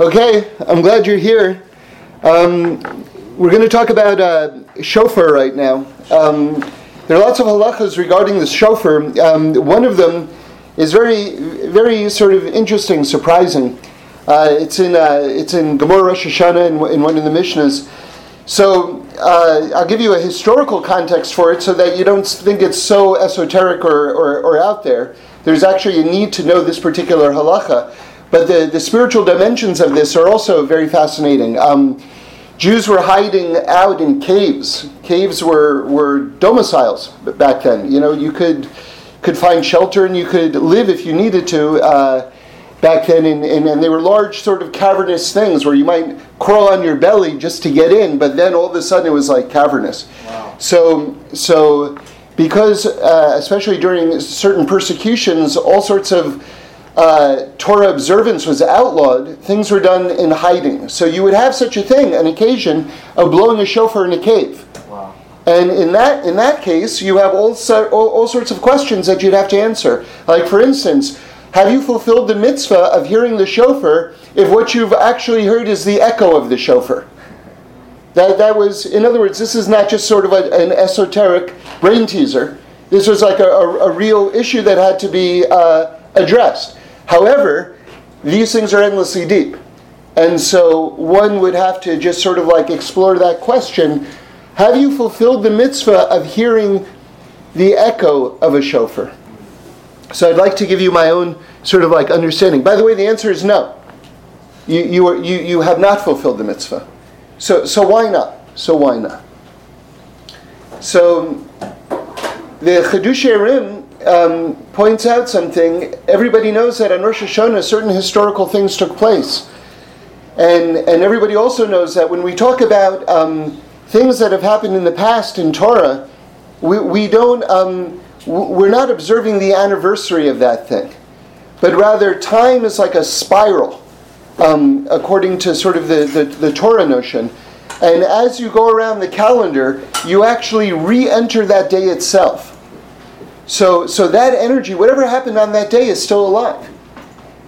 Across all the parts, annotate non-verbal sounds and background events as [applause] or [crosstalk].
Okay, I'm glad you're here. Um, we're going to talk about uh, shofar right now. Um, there are lots of halachas regarding the shofar. Um, one of them is very, very sort of interesting, surprising. Uh, it's in uh, it's in Gemara Rosh Hashanah in, in one of the Mishnahs. So uh, I'll give you a historical context for it, so that you don't think it's so esoteric or, or, or out there. There's actually a need to know this particular halacha. But the, the spiritual dimensions of this are also very fascinating. Um, Jews were hiding out in caves. Caves were, were domiciles back then. You know, you could could find shelter and you could live if you needed to uh, back then. And, and, and, they were large, sort of cavernous things where you might crawl on your belly just to get in, but then all of a sudden it was like cavernous. Wow. So, so because, uh, especially during certain persecutions, all sorts of uh, Torah observance was outlawed, things were done in hiding. So you would have such a thing, an occasion of blowing a shofar in a cave. Wow. And in that, in that case, you have all, all, all sorts of questions that you'd have to answer. Like, for instance, have you fulfilled the mitzvah of hearing the shofar if what you've actually heard is the echo of the shofar? That, that was, in other words, this is not just sort of a, an esoteric brain teaser. This was like a, a, a real issue that had to be uh, addressed. However, these things are endlessly deep. And so one would have to just sort of like explore that question Have you fulfilled the mitzvah of hearing the echo of a shofar? So I'd like to give you my own sort of like understanding. By the way, the answer is no. You, you, are, you, you have not fulfilled the mitzvah. So, so why not? So why not? So the Chidushei HaRim um, points out something. Everybody knows that on Rosh Hashanah certain historical things took place. And, and everybody also knows that when we talk about um, things that have happened in the past in Torah, we, we don't, um, we're not observing the anniversary of that thing. But rather, time is like a spiral, um, according to sort of the, the, the Torah notion. And as you go around the calendar, you actually re enter that day itself. So, so that energy, whatever happened on that day, is still alive.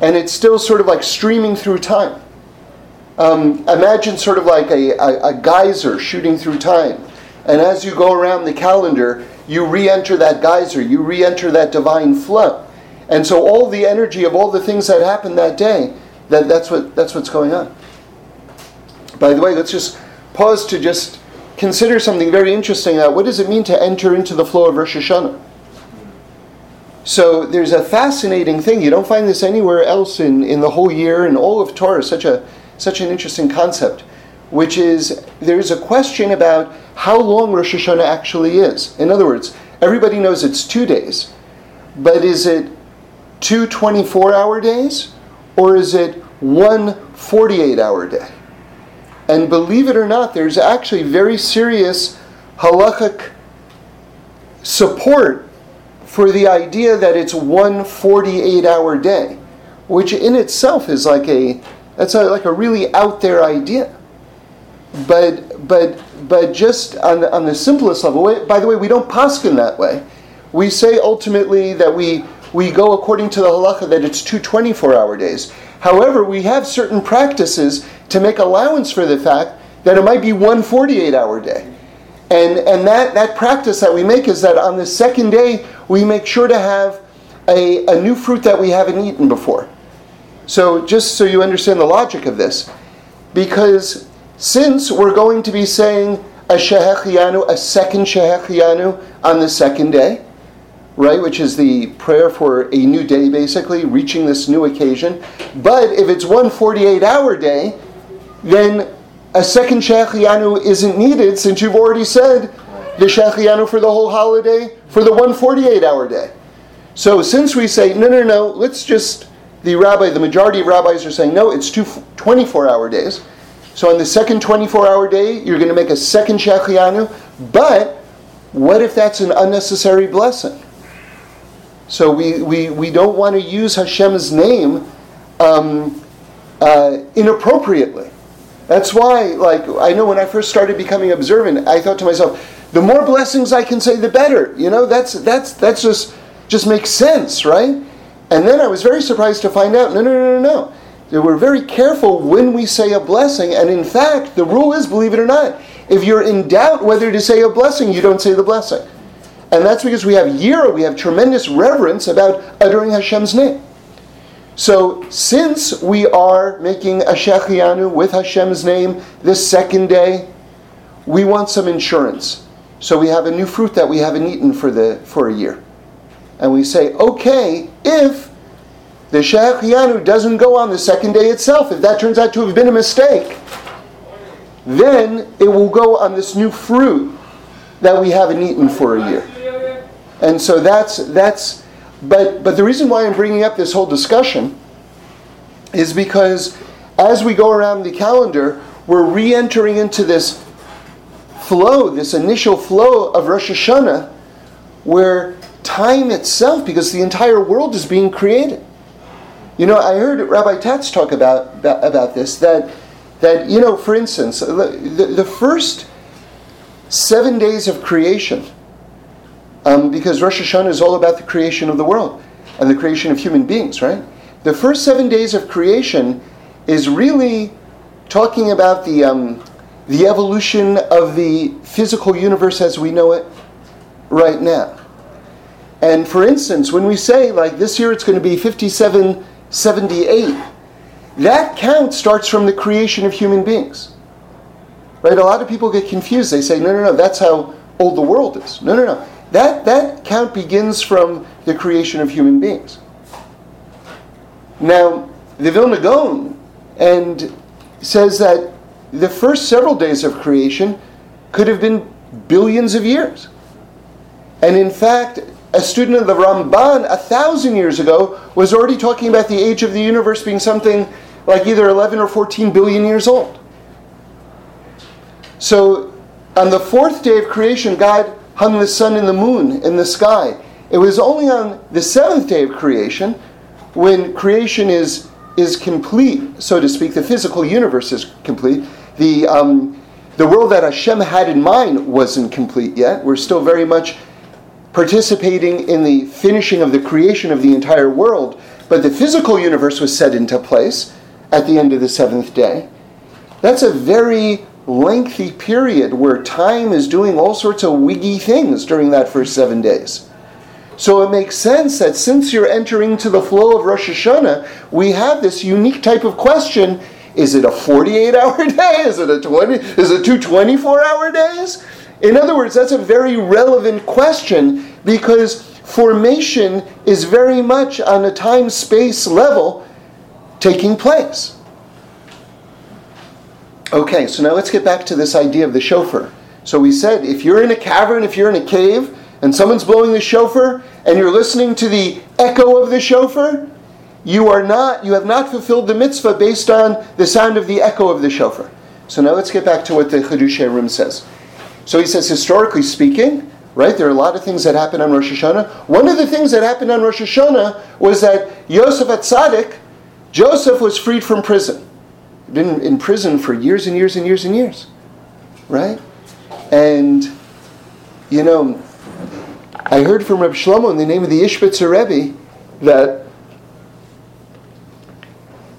And it's still sort of like streaming through time. Um, imagine sort of like a, a, a geyser shooting through time. And as you go around the calendar, you re enter that geyser, you re enter that divine flow. And so all the energy of all the things that happened that day, that, that's, what, that's what's going on. By the way, let's just pause to just consider something very interesting. Uh, what does it mean to enter into the flow of Rosh Hashanah? So there's a fascinating thing. You don't find this anywhere else in, in the whole year and all of Torah. Such a such an interesting concept, which is there's a question about how long Rosh Hashanah actually is. In other words, everybody knows it's two days, but is it two 24 hour days or is it one 48 hour day? And believe it or not, there's actually very serious halachic support for the idea that it's one 48 hour day, which in itself is like a that's a, like a really out there idea. But but but just on the, on the simplest level. By the way, we don't paskin that way. We say ultimately that we we go according to the halacha that it's two 24 hour days. However, we have certain practices to make allowance for the fact that it might be one 48 hour day. And, and that, that practice that we make is that on the second day, we make sure to have a, a new fruit that we haven't eaten before. So, just so you understand the logic of this, because since we're going to be saying a Shehechianu, a second Shehechianu on the second day, right, which is the prayer for a new day, basically, reaching this new occasion. But if it's one 48 hour day, then a second Shechianu isn't needed since you've already said the Shechianu for the whole holiday for the 148 hour day. So since we say, no, no, no, let's just, the rabbi, the majority of rabbis are saying, no, it's two 24 hour days. So on the second 24 hour day, you're going to make a second Shechianu, but what if that's an unnecessary blessing? So we, we, we don't want to use Hashem's name um, uh, inappropriately. That's why, like, I know when I first started becoming observant, I thought to myself, the more blessings I can say, the better. You know, that's that's that's just just makes sense, right? And then I was very surprised to find out, no, no, no, no, no. we're very careful when we say a blessing. And in fact, the rule is, believe it or not, if you're in doubt whether to say a blessing, you don't say the blessing. And that's because we have yira, we have tremendous reverence about uttering Hashem's name. So, since we are making a Shechianu with Hashem's name this second day, we want some insurance. So we have a new fruit that we haven't eaten for the for a year. And we say, okay, if the Shechianu doesn't go on the second day itself, if that turns out to have been a mistake, then it will go on this new fruit that we haven't eaten for a year. And so that's that's but but the reason why I'm bringing up this whole discussion is because as we go around the calendar, we're re-entering into this flow, this initial flow of Rosh Hashanah, where time itself, because the entire world is being created. You know, I heard Rabbi Tatz talk about about this that that you know, for instance, the, the first seven days of creation, um, because Rosh Hashanah is all about the creation of the world and the creation of human beings, right? The first seven days of creation is really talking about the um, the evolution of the physical universe as we know it right now. And for instance, when we say like this year it's going to be 5778, that count starts from the creation of human beings. Right? A lot of people get confused. They say, no, no, no, that's how old the world is. No, no, no. That, that count begins from the creation of human beings. Now, the Vilna Gaon and says that the first several days of creation could have been billions of years. And in fact, a student of the Ramban a thousand years ago was already talking about the age of the universe being something like either 11 or 14 billion years old. So, on the fourth day of creation, God hung the sun and the moon in the sky. It was only on the seventh day of creation, when creation is, is complete, so to speak, the physical universe is complete, the, um, the world that Hashem had in mind wasn't complete yet. We're still very much participating in the finishing of the creation of the entire world, but the physical universe was set into place at the end of the seventh day. That's a very lengthy period where time is doing all sorts of wiggy things during that first seven days. So it makes sense that since you're entering to the flow of Rosh Hashanah, we have this unique type of question is it a 48 hour [laughs] day? Is it a 20 is it two 24 hour days? In other words, that's a very relevant question because formation is very much on a time space level taking place. Okay, so now let's get back to this idea of the shofar. So we said if you're in a cavern, if you're in a cave, and someone's blowing the shofar, and you're listening to the echo of the shofar, you are not, you have not fulfilled the mitzvah based on the sound of the echo of the shofar. So now let's get back to what the Chiddushei HaRim says. So he says, historically speaking, right, there are a lot of things that happen on Rosh Hashanah. One of the things that happened on Rosh Hashanah was that Yosef HaTzadik, Joseph was freed from prison. Been in prison for years and years and years and years. Right? And, you know, I heard from Reb Shlomo in the name of the Ishbitzer Rebbe that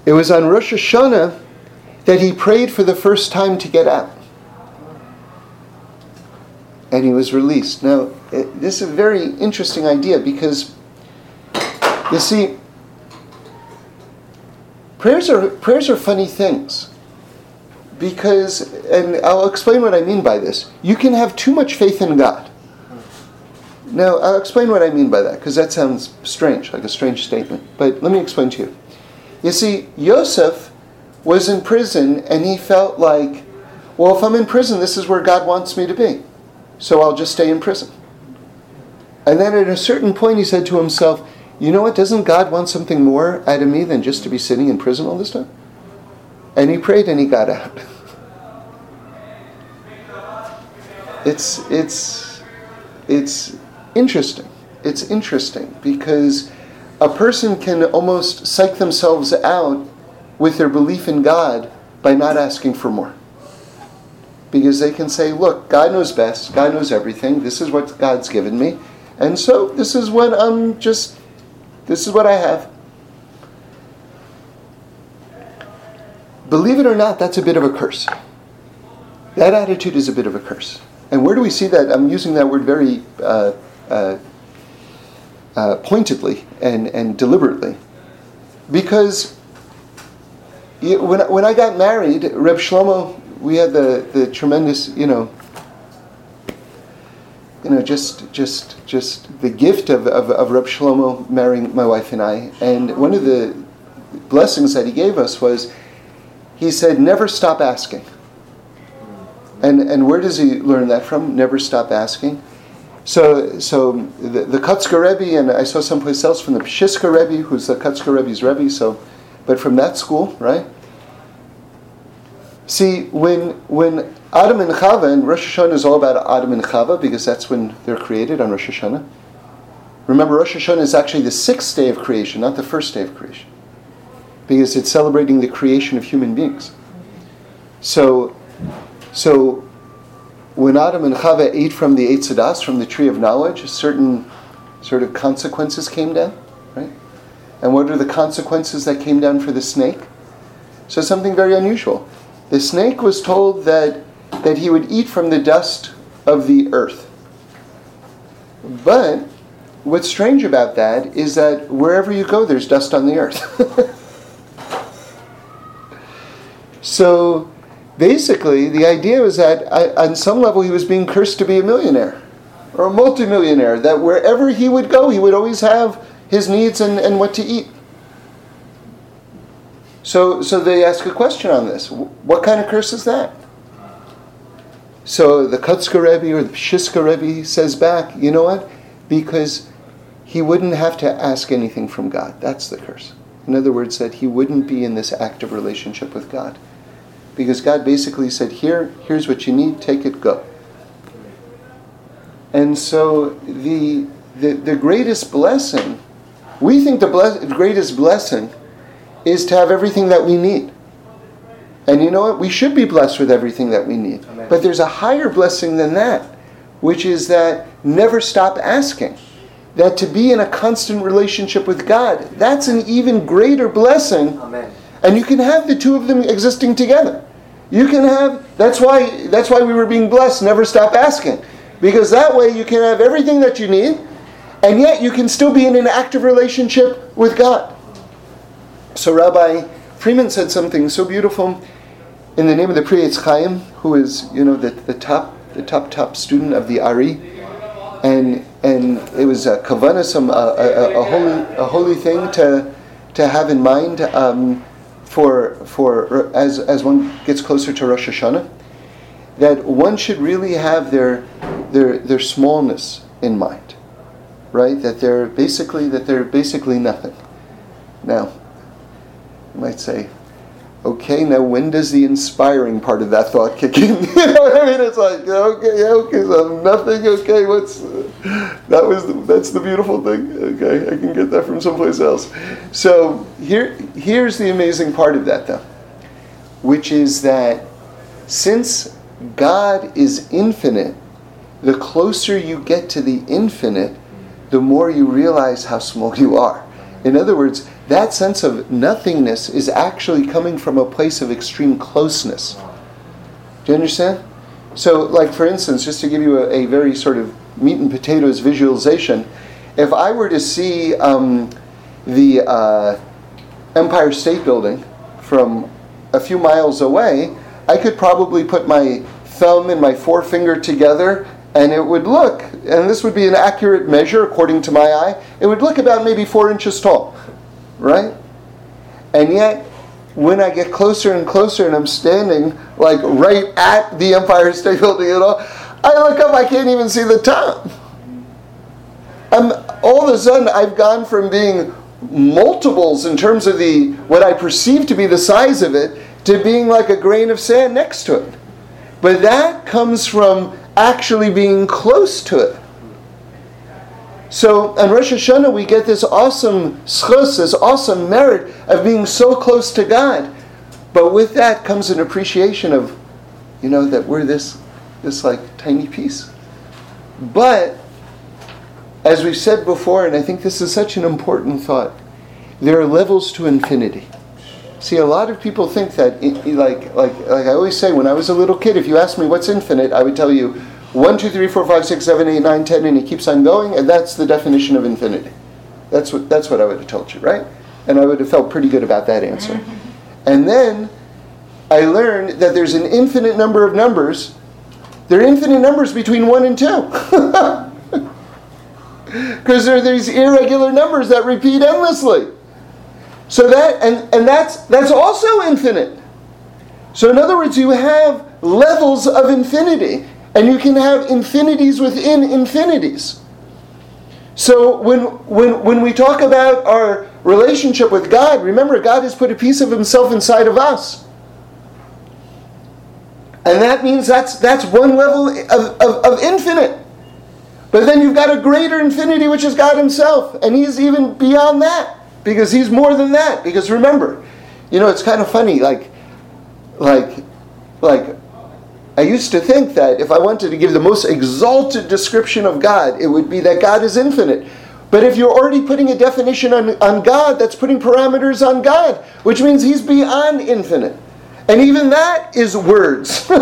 it was on Rosh Hashanah that he prayed for the first time to get out. And he was released. Now, it, this is a very interesting idea because, you see, prayers are, prayers are funny things. Because, and I'll explain what I mean by this. You can have too much faith in God. Now, I'll explain what I mean by that, because that sounds strange, like a strange statement. But let me explain to you. You see, Yosef was in prison and he felt like, well, if I'm in prison, this is where God wants me to be. So I'll just stay in prison. And then at a certain point, he said to himself, you know what? Doesn't God want something more out of me than just to be sitting in prison all this time? And he prayed and he got out. [laughs] it's, it's, it's interesting. It's interesting because a person can almost psych themselves out with their belief in God by not asking for more. Because they can say, look, God knows best, God knows everything, this is what God's given me, and so this is what I'm just, this is what I have. believe it or not, that's a bit of a curse. That attitude is a bit of a curse. And where do we see that? I'm using that word very uh, uh, uh, pointedly and, and deliberately. Because when, when I got married, Reb Shlomo, we had the, the tremendous, you know, you know, just just just the gift of, of, of Reb Shlomo marrying my wife and I. And one of the blessings that he gave us was he said, never stop asking. And, and where does he learn that from? Never stop asking. So, so the, the Kotzker Rebbe, and I saw someplace else from the Pshiska Rebbe, who's the Kotzker Rebbe's Rebbe, so, but from that school, right? See, when, when Adam and Chava, and Rosh Hashanah is all about Adam and Chava because that's when they're created on Rosh Hashanah. Remember, Rosh Hashanah is actually the sixth day of creation, not the first day of creation, because it's celebrating the creation of human beings. So, so when Adam and Chava ate from the Eitz Hadas, from the tree of knowledge, certain sort of consequences came down, right? And what are the consequences that came down for the snake? So something very unusual. The snake was told that that he would eat from the dust of the earth. But what's strange about that is that wherever you go, there's dust on the earth. [laughs] so basically, the idea was that uh, on some level he was being cursed to be a millionaire or a multimillionaire, that wherever he would go, he would always have his needs and, and what to eat. So, so they ask a question on this. What kind of curse is that? So the Kotzker Rebbe or the Pshiska Rebbe says back, you know what? Because he wouldn't have to ask anything from God. That's the curse. In other words, that he wouldn't be in this active relationship with God. Because God basically said, Here, here's what you need, take it, go. And so the the, the greatest blessing, we think the bless, greatest blessing is to have everything that we need. And you know what? We should be blessed with everything that we need. Amen. But there's a higher blessing than that, which is that never stop asking. That to be in a constant relationship with God, that's an even greater blessing. Amen. And you can have the two of them existing together. You can have that's why that's why we were being blessed, never stop asking. Because that way you can have everything that you need, and yet you can still be in an active relationship with God. So Rabbi Freeman said something so beautiful in the name of the Pri Etz Chaim, who is you know the, the top the top top student of the Ari, and and it was a kavana, some a, a, a, holy a holy thing to to have in mind um, for for as as one gets closer to Rosh Hashanah, that one should really have their their their smallness in mind, right? That they're basically that they're basically nothing. Now, you might say, okay, now when does the inspiring part of that thought kick in? [laughs] you know what I mean? It's like, okay, okay, so nothing, okay, what's, that was, the, that's the beautiful thing, okay, I can get that from someplace else. So here, here's the amazing part of that though, which is that since God is infinite, the closer you get to the infinite, the more you realize how small you are. In other words, that sense of nothingness is actually coming from a place of extreme closeness. Do you understand? So, like for instance, just to give you a, a very sort of meat and potatoes visualization, if I were to see um, the uh, Empire State Building from a few miles away, I could probably put my thumb and my forefinger together and it would look, and this would be an accurate measure according to my eye, it would look about maybe four inches tall right? And yet, when I get closer and closer and I'm standing like right at the Empire State Building and all, I look up, I can't even see the top. I'm, all of a sudden, I've gone from being multiples in terms of the what I perceive to be the size of it to being like a grain of sand next to it. But that comes from actually being close to it. So on Rosh Hashanah, we get this awesome schus, this awesome merit of being so close to God. But with that comes an appreciation of, you know, that we're this, this like tiny piece. But as we've said before, and I think this is such an important thought, there are levels to infinity. See, a lot of people think that, like, like, like I always say, when I was a little kid, if you asked me what's infinite, I would tell you 1, 2, 3, 4, 5, 6, 7, 8, 9, 10, and it keeps on going, and that's the definition of infinity. That's what, that's what I would have told you, right? And I would have felt pretty good about that answer. [laughs] And then I learned that there's an infinite number of numbers. There are infinite numbers between 1 and 2. [laughs] Because there are these irregular numbers that repeat endlessly. So that and, and that's that's also infinite. So in other words, you have levels of infinity, and you can have infinities within infinities. So when when when we talk about our relationship with God, remember God has put a piece of himself inside of us. And that means that's that's one level of, of, of infinite. But then you've got a greater infinity, which is God Himself, and He's even beyond that because he's more than that. Because remember, you know, it's kind of funny. Like, like, like, I used to think that if I wanted to give the most exalted description of God, it would be that God is infinite. But if you're already putting a definition on, on God, that's putting parameters on God, which means He's beyond infinite. And even that is words. [laughs]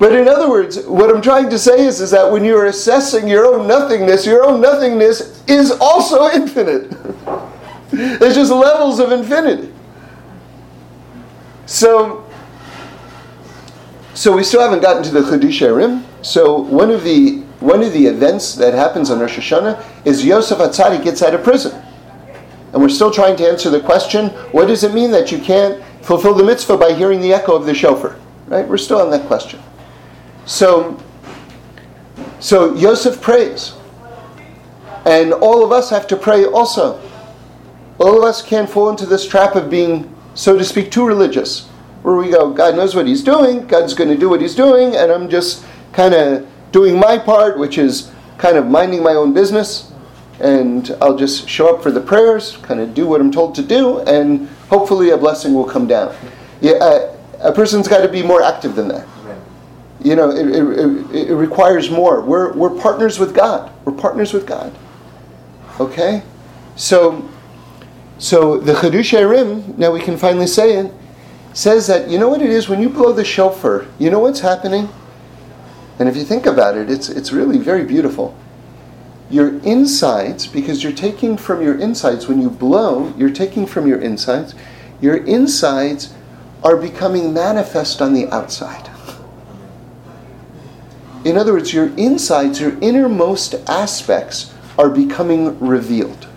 But in other words, what I'm trying to say is, is that when you're assessing your own nothingness, your own nothingness is also infinite. [laughs] There's just levels of infinity. So, so we still haven't gotten to the Chiddushei HaRim. So one of the one of the events that happens on Rosh Hashanah is Yosef HaTzadik gets out of prison. And we're still trying to answer the question, what does it mean that you can't fulfill the mitzvah by hearing the echo of the shofar? Right? We're still on that question. So, so Yosef prays. And all of us have to pray also. All of us can't fall into this trap of being, so to speak, too religious. Where we go, God knows what He's doing, God's going to do what He's doing, and I'm just kind of doing my part, which is kind of minding my own business. And I'll just show up for the prayers, kind of do what I'm told to do, and hopefully a blessing will come down. Yeah, uh, a person's got to be more active than that you know, it, it, it, requires more. We're, we're partners with God. We're partners with God. Okay? So, so the Chiddushei HaRim, now we can finally say it, says that, you know what it is? When you blow the shofar, you know what's happening? And if you think about it, it's, it's really very beautiful. Your insides, because you're taking from your insides, when you blow, you're taking from your insides, your insides are becoming manifest on the outside. In other words, your insides, your innermost aspects are becoming revealed.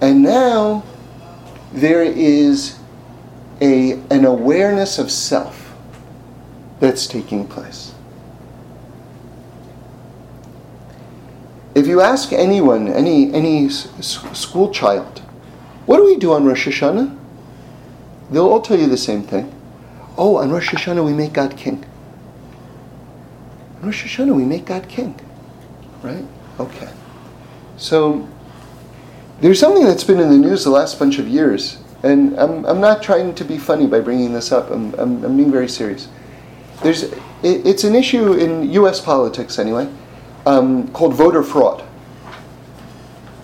And now there is a, an awareness of self that's taking place. If you ask anyone, any, any school child, what do we do on Rosh Hashanah? They'll all tell you the same thing. Oh, on Rosh Hashanah we make God king. On Rosh Hashanah, we make God king. Right? Okay. So, there's something that's been in the news the last bunch of years, and I'm, I'm not trying to be funny by bringing this up, I'm, I'm, I'm being very serious. There's, it, it's an issue in US politics, anyway, um, called voter fraud.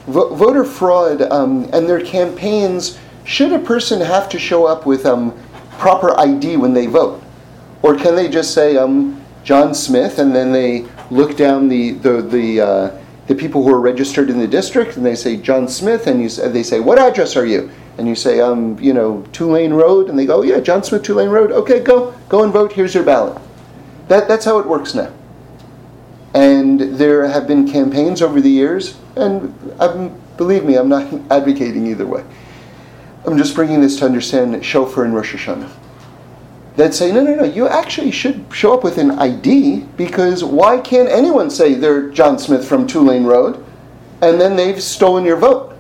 V- voter fraud um, and their campaigns should a person have to show up with um, proper ID when they vote? Or can they just say, um, John Smith, and then they look down the the the, uh, the people who are registered in the district, and they say John Smith, and you they say what address are you? And you say um you know Tulane Road, and they go yeah John Smith Tulane Road. Okay, go go and vote. Here's your ballot. That that's how it works now. And there have been campaigns over the years, and I'm, believe me, I'm not [laughs] advocating either way. I'm just bringing this to understand shofar and Rosh Hashanah that say, no, no, no, you actually should show up with an ID because why can't anyone say they're John Smith from Tulane Road and then they've stolen your vote?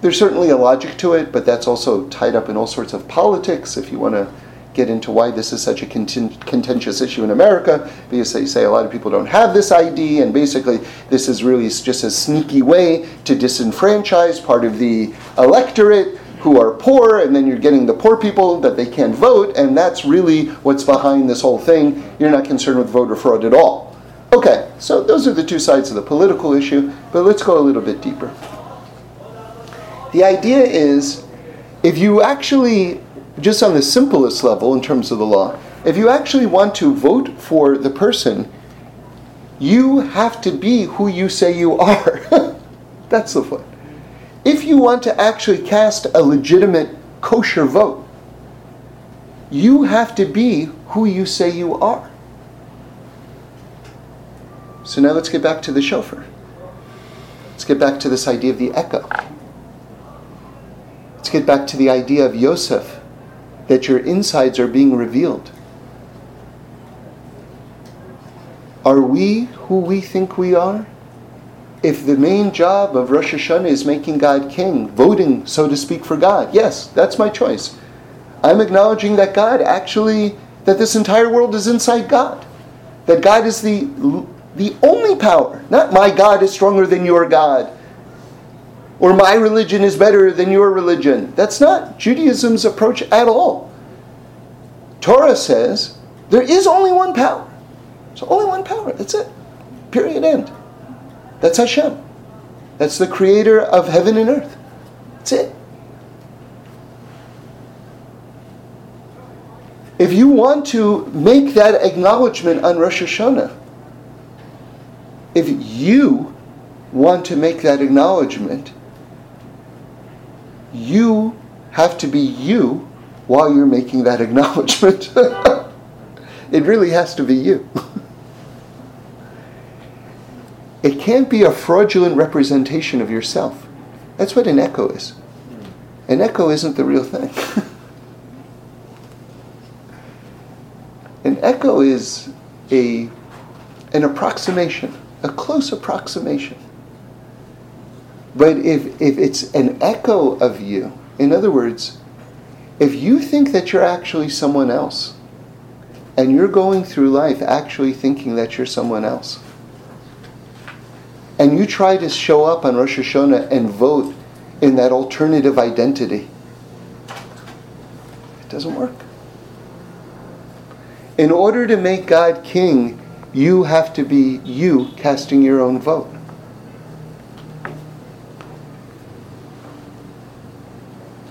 There's certainly a logic to it, but that's also tied up in all sorts of politics if you want to get into why this is such a contentious issue in America, because they say a lot of people don't have this ID, and basically this is really just a sneaky way to disenfranchise part of the electorate who are poor, and then you're getting the poor people that they can't vote, and that's really what's behind this whole thing. You're not concerned with voter fraud at all. Okay, so those are the two sides of the political issue. But let's go a little bit deeper. The idea is if you actually, just on the simplest level in terms of the law, if you actually want to vote for the person, you have to be who you say you are. [laughs] That's the point. If you want to actually cast a legitimate kosher vote, you have to be who you say you are. So now let's get back to the shofar. Let's get back to this idea of the echo. Let's get back to the idea of Yosef, that your insides are being revealed. Are we who we think we are? If the main job of Rosh Hashanah is making God king, voting, so to speak, for God, yes, that's my choice. I'm acknowledging that God actually, that this entire world is inside God. That God is the, the only power. Not my God is stronger than your God. Or my religion is better than your religion. That's not Judaism's approach at all. Torah says there is only one power. There's only one power. That's it. Period. End. That's Hashem. That's the creator of heaven and earth. That's it. If you want to make that acknowledgement on Rosh Hashanah, if you want to make that acknowledgement, you have to be you while you're making that [laughs] acknowledgement. it really has to be you. It can't be a fraudulent representation of yourself. That's what an echo is. An echo isn't the real thing. [laughs] An echo is a, an approximation, a close approximation. But if, if it's an echo of you, in other words, if you think that you're actually someone else, and you're going through life actually thinking that you're someone else, and you try to show up on Rosh Hashanah and vote in that alternative identity, it doesn't work. In order to make God king, you have to be you casting your own vote.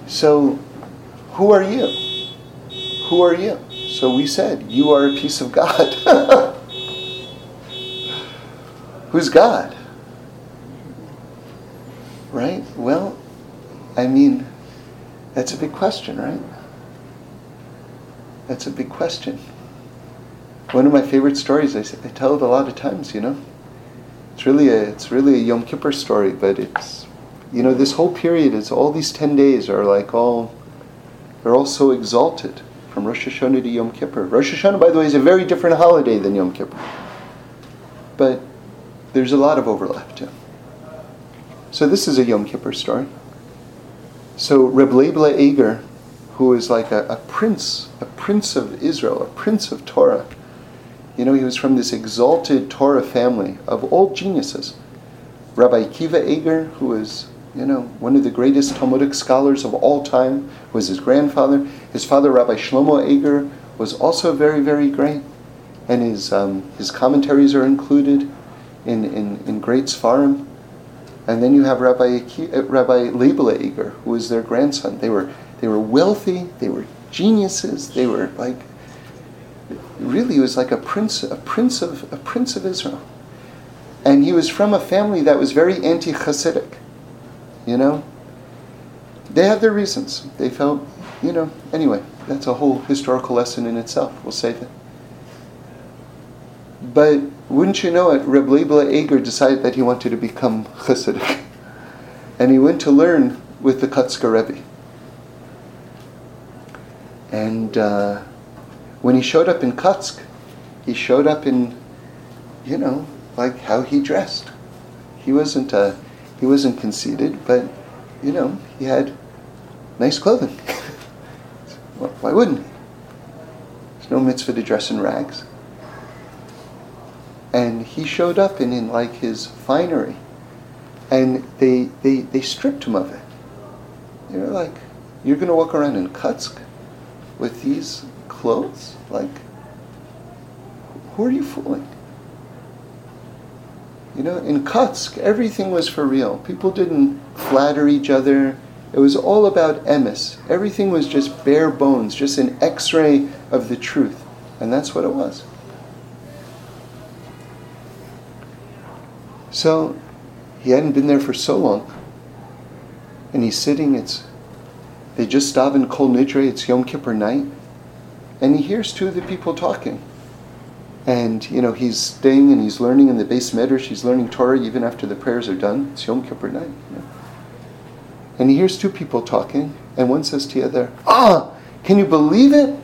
So, who are you? Who are you? So we said, You are a piece of God. [laughs] Who's God? Right? Well, I mean, that's a big question, right? That's a big question one of my favorite stories. I, I tell it a lot of times. You know, it's really a it's really a Yom Kippur story, but it's you know this whole period is all these ten days are like all they're all so exalted from Rosh Hashanah to Yom Kippur. Rosh Hashanah, by the way, is a very different holiday than Yom Kippur, but there's a lot of overlap too. So this is a Yom Kippur story. So Reb Leibla Eger, who is like a, a prince, a prince of Israel, a prince of Torah, you know, he was from this exalted Torah family of old geniuses. Rabbi Akiva Eger, who is, you know, one of the greatest Talmudic scholars of all time, was his grandfather. His father, Rabbi Shlomo Eger, was also very, very great. And his, um, his commentaries are included in, in, in great Sfarim. And then you have Rabbi, uh, Rabbi Leibla Eger, who was their grandson. They were, they were wealthy, they were geniuses, they were like really he was like a prince, a prince of a prince of Israel, and he was from a family that was very anti-Hasidic. You know, they had their reasons. They felt, you know, anyway. That's a whole historical lesson in itself. We'll say that. But wouldn't you know it, Reb Leibla Eger decided that he wanted to become Chassidic. And he went to learn with the Kotzker Rebbe. And uh, when he showed up in Kotsk, he showed up in, you know, like how he dressed. He wasn't uh, he wasn't conceited, but you know, he had nice clothing. [laughs] why wouldn't he? There's no mitzvah to dress in rags. And he showed up in, in like his finery, and they they they stripped him of it. You know, like you're going to walk around in Kotsk with these clothes? Like, who are you fooling? You know, in Kotsk, everything was for real. People didn't flatter each other. It was all about emes. Everything was just bare bones, just an x ray of the truth. And that's what it was. So, he hadn't been there for so long. And he's sitting, it's, they just stop in Kol Nidre, it's Yom Kippur night. And he hears two of the people talking. And, you know, he's staying and he's learning in the beis medrash, he's learning Torah even after the prayers are done. It's Yom Kippur night. You know? And he hears two people talking, and one says to the other, Ah, can you believe it?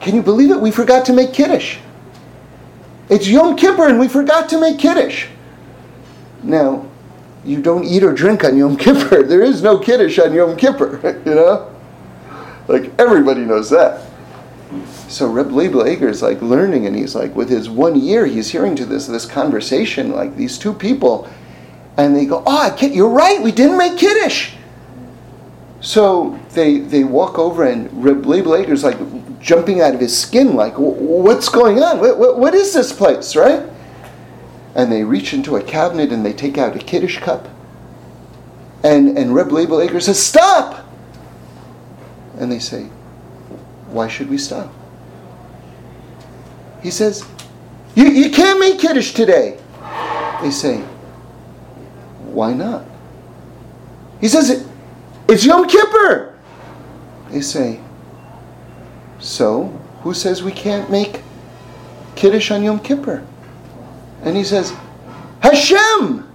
Can you believe it? We forgot to make Kiddush. It's Yom Kippur and we forgot to make Kiddush. Now, you don't eat or drink on Yom [laughs] Kippur. There is no Kiddush on Yom Kippur, [laughs] you know? Like, everybody knows that. So Reb Leibel Eger is like learning, and he's like, with his one year, he's hearing to this this conversation, like these two people, and they go, "Oh, I can't, you're right. We didn't make kiddush." So they they walk over, and Reb Leibel is like jumping out of his skin, like, "What's going on? What, what, what is this place, right?" And they reach into a cabinet and they take out a kiddush cup, and and Reb Leibel Eger says, "Stop!" And they say, "Why should we stop?" He says, you, you can't make Kiddush today. They say, Why not? He says, It's Yom Kippur. They say, So, who says we can't make Kiddush on Yom Kippur? And he says, Hashem!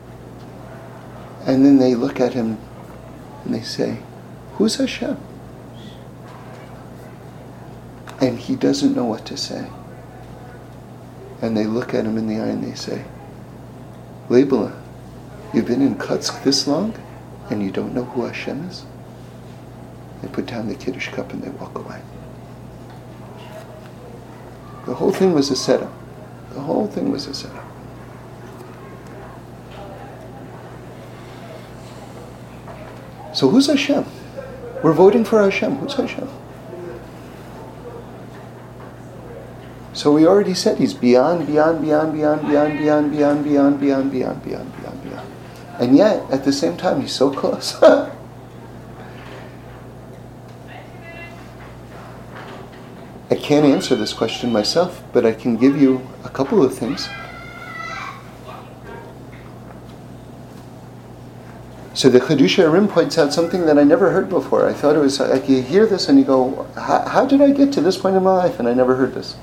And then they look at him and they say, Who's Hashem? And he doesn't know what to say and they look at him in the eye and they say, Leibele, you've been in Kotsk this long and you don't know who Hashem is? They put down the Kiddush cup and they walk away. The whole thing was a setup. The whole thing was a setup. So who's Hashem? We're voting for Hashem. Who's Hashem? So we already said he's beyond, beyond, beyond, beyond, beyond, beyond, beyond, beyond, beyond, beyond, beyond, beyond, beyond. And yet, at the same time, he's so close. I can't answer this question myself, but I can give you a couple of things. So the Chiddushei HaRim points out something that I never heard before. I thought it was like you hear this and you go, how did I get to this point in my life? And I never heard this.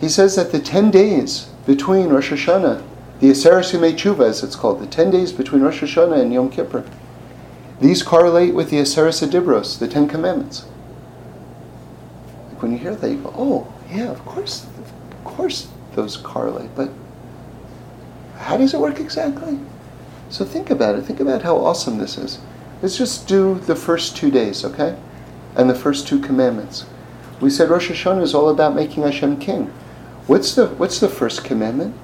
He says that the 10 days between Rosh Hashanah, the Aseret Yemei Tshuva, as it's called, the 10 days between Rosh Hashanah and Yom Kippur, these correlate with the Aseret Dibros, the Ten Commandments. When you hear that, you go, oh, yeah, of course, of course those correlate, but how does it work exactly? So think about it. Think about how awesome this is. Let's just do the first two days, okay? And the first two commandments. We said Rosh Hashanah is all about making Hashem king. What's the what's the first commandment?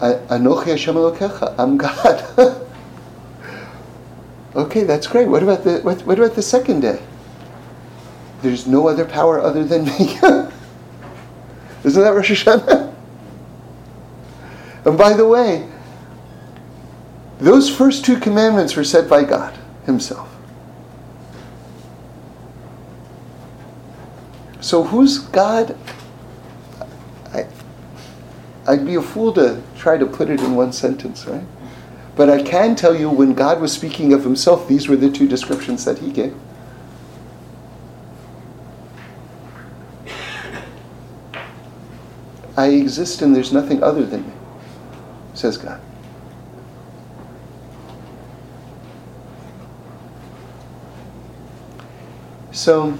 Anochi Hashem Elokecha. I'm God. [laughs] okay, that's great. What about the what, what about the second day? There's no other power other than me. [laughs] Isn't that Rosh Hashanah? and by the way, those first two commandments were said by God Himself. So who's God? I, I'd be a fool to try to put it in one sentence, right? But I can tell you when God was speaking of himself, these were the two descriptions that he gave. I exist and there's nothing other than me, says God. So,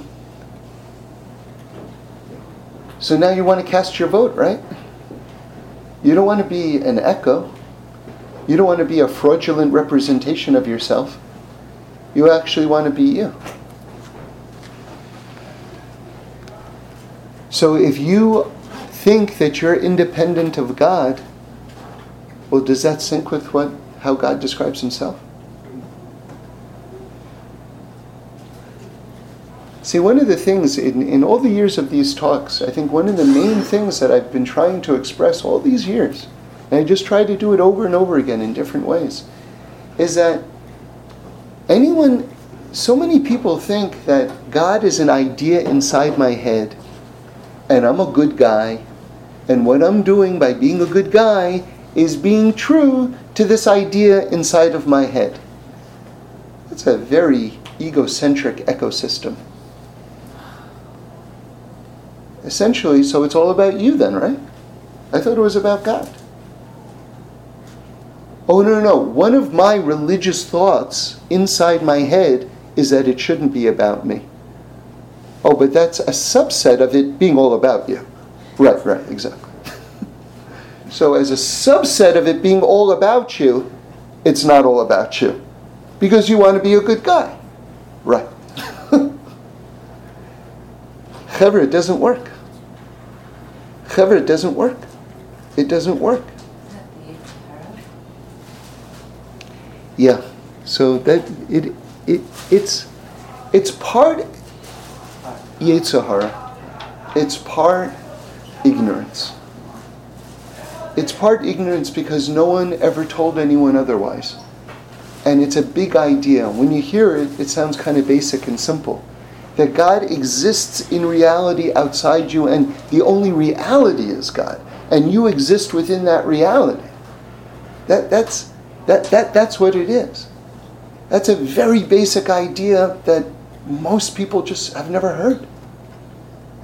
so now you want to cast your vote, right? You don't want to be an echo. You don't want to be a fraudulent representation of yourself. You actually want to be you. So if you think that you're independent of God, well, does that sync with what how God describes himself? See, one of the things in, in all the years of these talks, I think one of the main things that I've been trying to express all these years, and I just try to do it over and over again in different ways, is that anyone, so many people think that God is an idea inside my head, and I'm a good guy, and what I'm doing by being a good guy is being true to this idea inside of my head. That's a very egocentric ecosystem. Essentially, so it's all about you then, right? I thought it was about God. Oh, no, no, no. One of my religious thoughts inside my head is that it shouldn't be about me. Oh, but that's a subset of it being all about you. Right, right, exactly. [laughs] so, as a subset of it being all about you, it's not all about you. Because you want to be a good guy. Right. [laughs] However, it doesn't work. However, it doesn't work. It doesn't work. Yeah. So that it it it's it's part Yetzer Hara. It's part ignorance. It's part ignorance because no one ever told anyone otherwise. And it's a big idea. When you hear it, it sounds kind of basic and simple. That God exists in reality outside you, and the only reality is God. And you exist within that reality. That, that's, that, that, that's what it is. That's a very basic idea that most people just have never heard.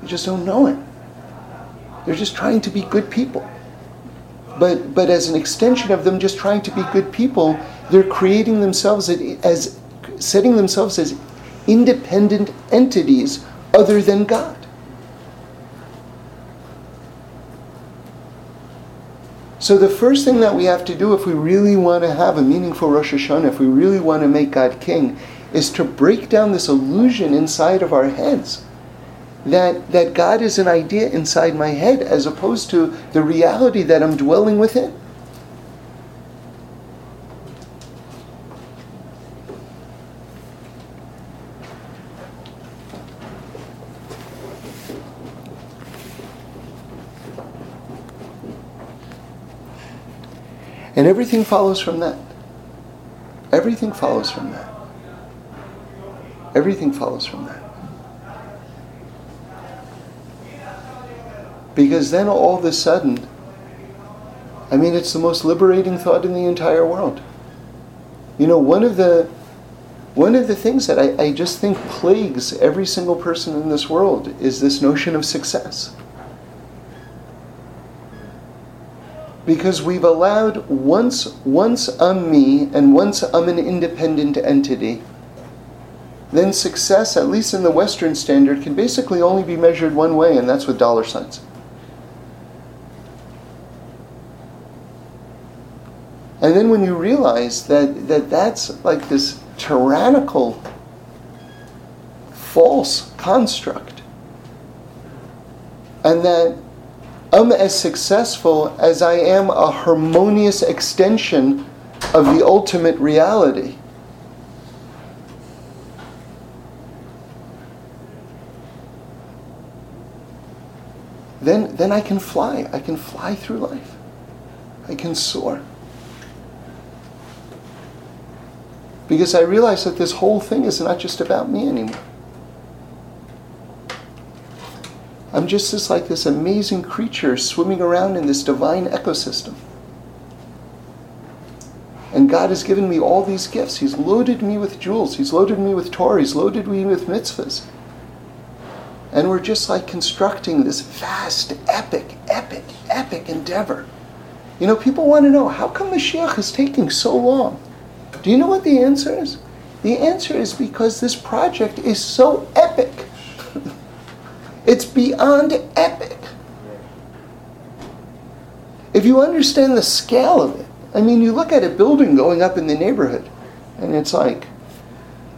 They just don't know it. They're just trying to be good people. But, but as an extension of them just trying to be good people, they're creating themselves as setting themselves as independent entities other than God. So the first thing that we have to do if we really want to have a meaningful Rosh Hashanah, if we really want to make God king, is to break down this illusion inside of our heads that, that God is an idea inside my head as opposed to the reality that I'm dwelling within. And everything follows from that. Everything follows from that. Everything follows from that. Because then all of a sudden, I mean, it's the most liberating thought in the entire world. You know, one of the one of the things that I, I just think plagues every single person in this world is this notion of success. because we've allowed once once I'm me and once I'm an independent entity, then success, at least in the Western standard, can basically only be measured one way, and that's with dollar signs. And then when you realize that, that that's like this tyrannical, false construct, and that I'm as successful as I am a harmonious extension of the ultimate reality. Then, then I can fly. I can fly through life. I can soar. Because I realize that this whole thing is not just about me anymore. I'm just this like this amazing creature swimming around in this divine ecosystem. And God has given me all these gifts. He's loaded me with jewels. He's loaded me with Torah. He's loaded me with mitzvahs. And we're just like constructing this vast, epic, epic, epic endeavor. You know, people want to know how come Mashiach is taking so long? Do you know what the answer is? The answer is because this project is so epic. [laughs] It's beyond epic. If you understand the scale of it, I mean, you look at a building going up in the neighborhood, and it's like,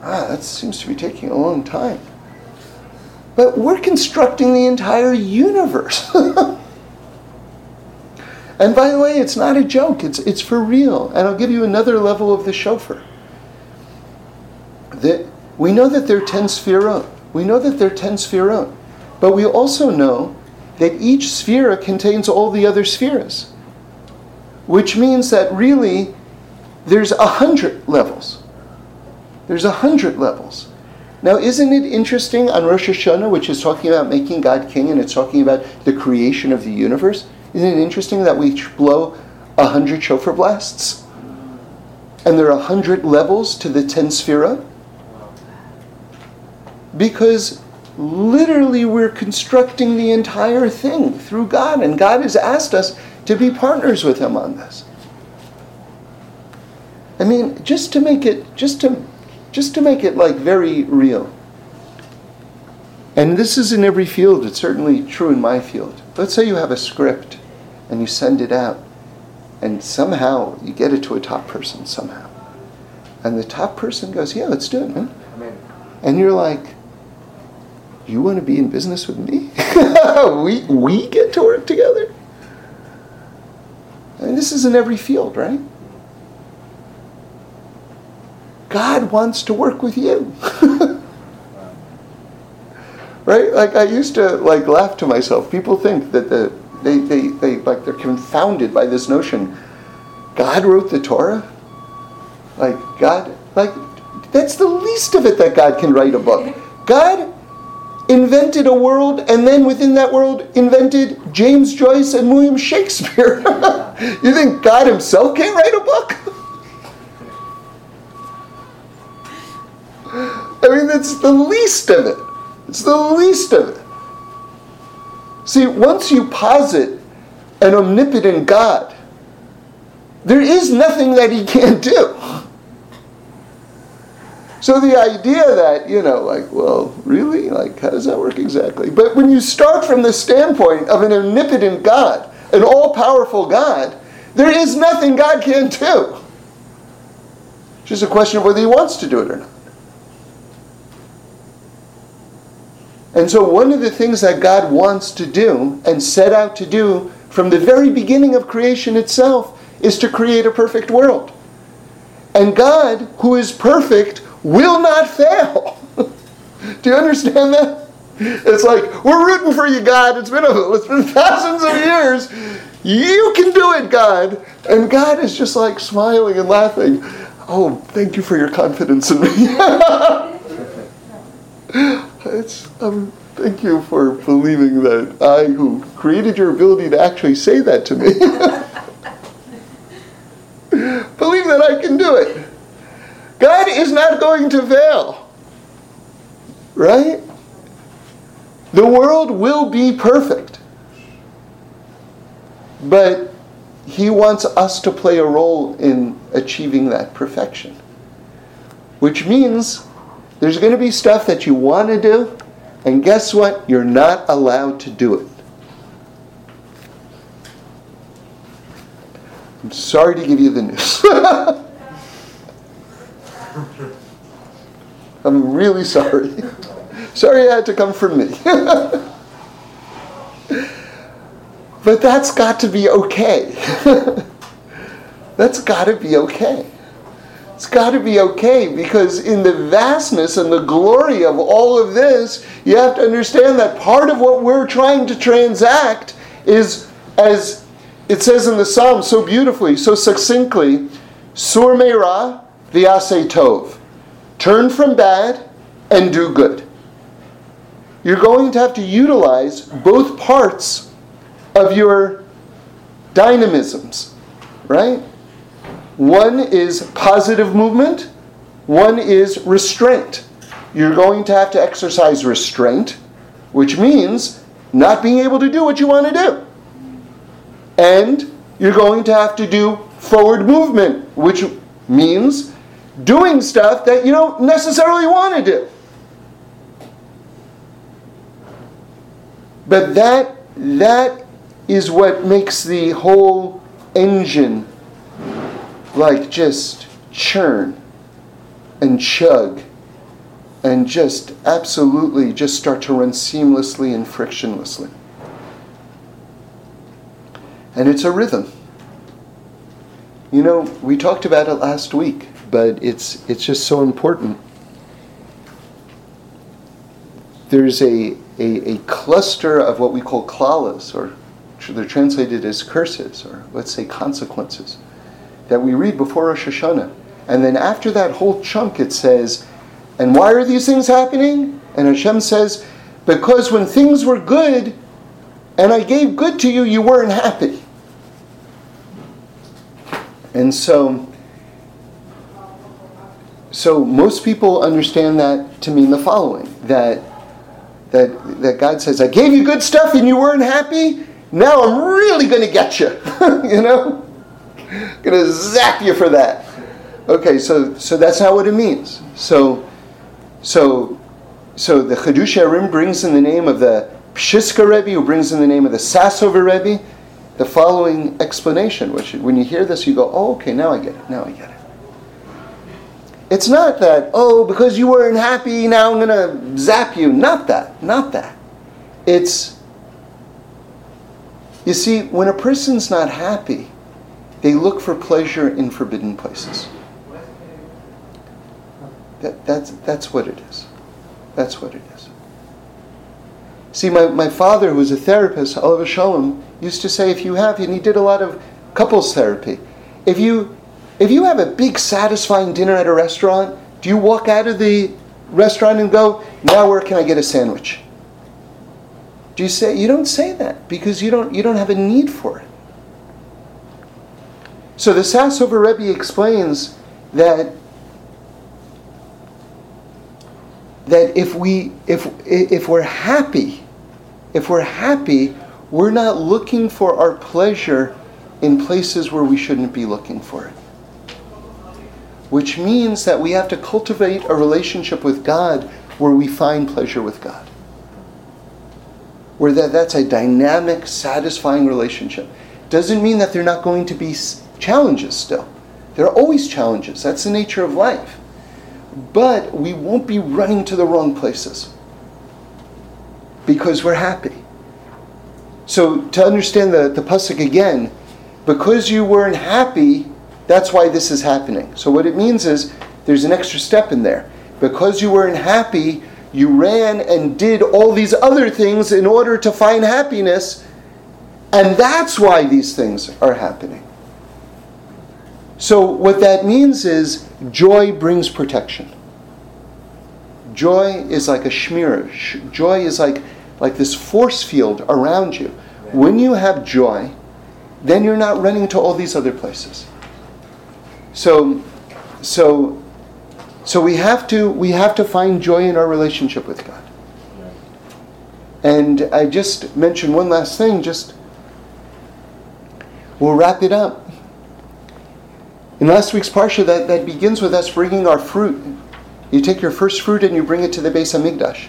ah, that seems to be taking a long time. But we're constructing the entire universe. [laughs] and by the way, it's not a joke, it's, it's for real. And I'll give you another level of the shofar. That we know that there are 10 sefirot. We know that there are 10 sphirot. But we also know that each sphera contains all the other spheres, which means that really there's a hundred levels. There's a hundred levels. Now, isn't it interesting on Rosh Hashanah, which is talking about making God king and it's talking about the creation of the universe? Isn't it interesting that we blow a hundred shofar blasts? And there are a hundred levels to the ten sphira? Because literally we're constructing the entire thing through God, and God has asked us to be partners with Him on this. I mean, just to make it, just to, just to make it like very real. And this is in every field. It's certainly true in my field. Let's say you have a script, and you send it out, and somehow you get it to a top person somehow, and the top person goes, "Yeah, let's do it, man." And you're like, you want to be in business with me? [laughs] we, we get to work together? I mean, this is in every field, right? God wants to work with you. [laughs] right? Like I used to like laugh to myself. People think that the they, they, they like they're confounded by this notion. God wrote the Torah? Like God like that's the least of it that God can write a book. God invented a world and then within that world invented James Joyce and William Shakespeare. [laughs] you think God himself can't write a book? [laughs] I mean, that's the least of it. It's the least of it. See, once you posit an omnipotent God, there is nothing that he [laughs] can't do. So the idea that, you know, like, well, really? Like, how does that work exactly? But when you start from the standpoint of an omnipotent God, an all powerful God, there is nothing God can't do. It's just a question of whether he wants to do it or not. And so, one of the things that God wants to do and set out to do from the very beginning of creation itself is to create a perfect world. And God, who is perfect, will not fail. [laughs] Do you understand that? It's like we're rooting for you, God. It's been a, it's been thousands of years. You can do it, God. And God is just like smiling and laughing. Oh, thank you for your confidence in me. [laughs] it's um, thank you for believing that I, who created your ability to actually say that to me, [laughs] believe that I can do it. God is not going to fail. Right? The world will be perfect. But He wants us to play a role in achieving that perfection. Which means there's going to be stuff that you want to do, and guess what? You're not allowed to do it. I'm sorry to give you the news. [laughs] I'm really sorry. sorry it had to come from me. [laughs] but that's got to be okay. [laughs] that's got to be okay. It's got to be okay because, in the vastness and the glory of all of this, you have to understand that part of what we're trying to transact is, as it says in the Psalm so beautifully, so succinctly, Sur Meira Vyase Tov. Turn from bad and do good. You're going to have to utilize both parts of your dynamisms, right? One is positive movement, one is restraint. You're going to have to exercise restraint, which means not being able to do what you want to do. And you're going to have to do forward movement, which means doing stuff that you don't necessarily want to do. But that that is what makes the whole engine like just churn and chug and just absolutely just start to run seamlessly and frictionlessly. And it's a rhythm. You know, we talked about it last week but it's it's just so important. there's a, a, a, cluster of what we call klalas, or they're translated as curses, or let's say consequences, that we read before Rosh Hashanah. And then after that whole chunk, it says, and why are these things happening? And Hashem says, because when things were good, and I gave good to you, you weren't happy. And so, so most people understand that to mean the following that, that, that God says, I gave you good stuff and you weren't happy. Now I'm really going to get you. [laughs] you know? [laughs] going to zap you for that. Okay, so, so that's not what it means. So, so, so the Chidushei HaRim brings in the name of the Pshiska Rebbe, who brings in the name of the Sassover Rebbe, the following explanation, which when you hear this, you go, oh, okay, now I get it, now I get it. It's not that, oh, because you weren't happy, now I'm going to zap you. Not that, not that. It's, you see, when a person's not happy, they look for pleasure in forbidden places. That, that's, that's what it is. That's what it is. See, my, my father, who was a therapist, Oliver Shalom, used to say if you have, and he did a lot of couples therapy, if you if you have a big satisfying dinner at a restaurant, do you walk out of the restaurant and go, now where can I get a sandwich? Do you say you don't say that because you don't you don't have a need for it. So the Sassover Rebbe explains that that if we if if we're happy, if we're happy, we're not looking for our pleasure in places where we shouldn't be looking for it. Which means that we have to cultivate a relationship with God where we find pleasure with God. Where that, that's a dynamic, satisfying relationship. Doesn't mean that there are not going to be challenges still. There are always challenges. That's the nature of life. But we won't be running to the wrong places because we're happy. So to understand the, the pasuk again, because you weren't happy, that's why this is happening. So what it means is there's an extra step in there. Because you weren't happy, you ran and did all these other things in order to find happiness, and that's why these things are happening. So what that means is joy brings protection. Joy is like a shmir. Joy is like like this force field around you. When you have joy, then you're not running to all these other places. So, so, so we have to we have to find joy in our relationship with God. And I just mentioned one last thing. Just we'll wrap it up. In last week's parsha, that, that begins with us bringing our fruit. You take your first fruit and you bring it to the Beis Hamikdash.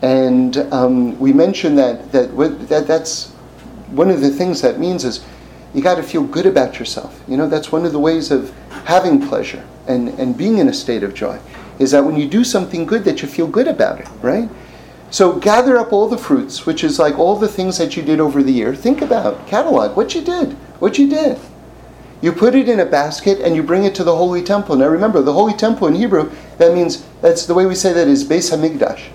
And um, we mentioned that, that that that's one of the things that means is you got to feel good about yourself. You know, that's one of the ways of having pleasure and, and being in a state of joy, is that when you do something good, that you feel good about it, right? So gather up all the fruits, which is like all the things that you did over the year. Think about, catalog what you did, what you did. You put it in a basket and you bring it to the holy temple. Now remember, the holy temple in Hebrew, that means, that's the way we say that is Beis Hamikdash.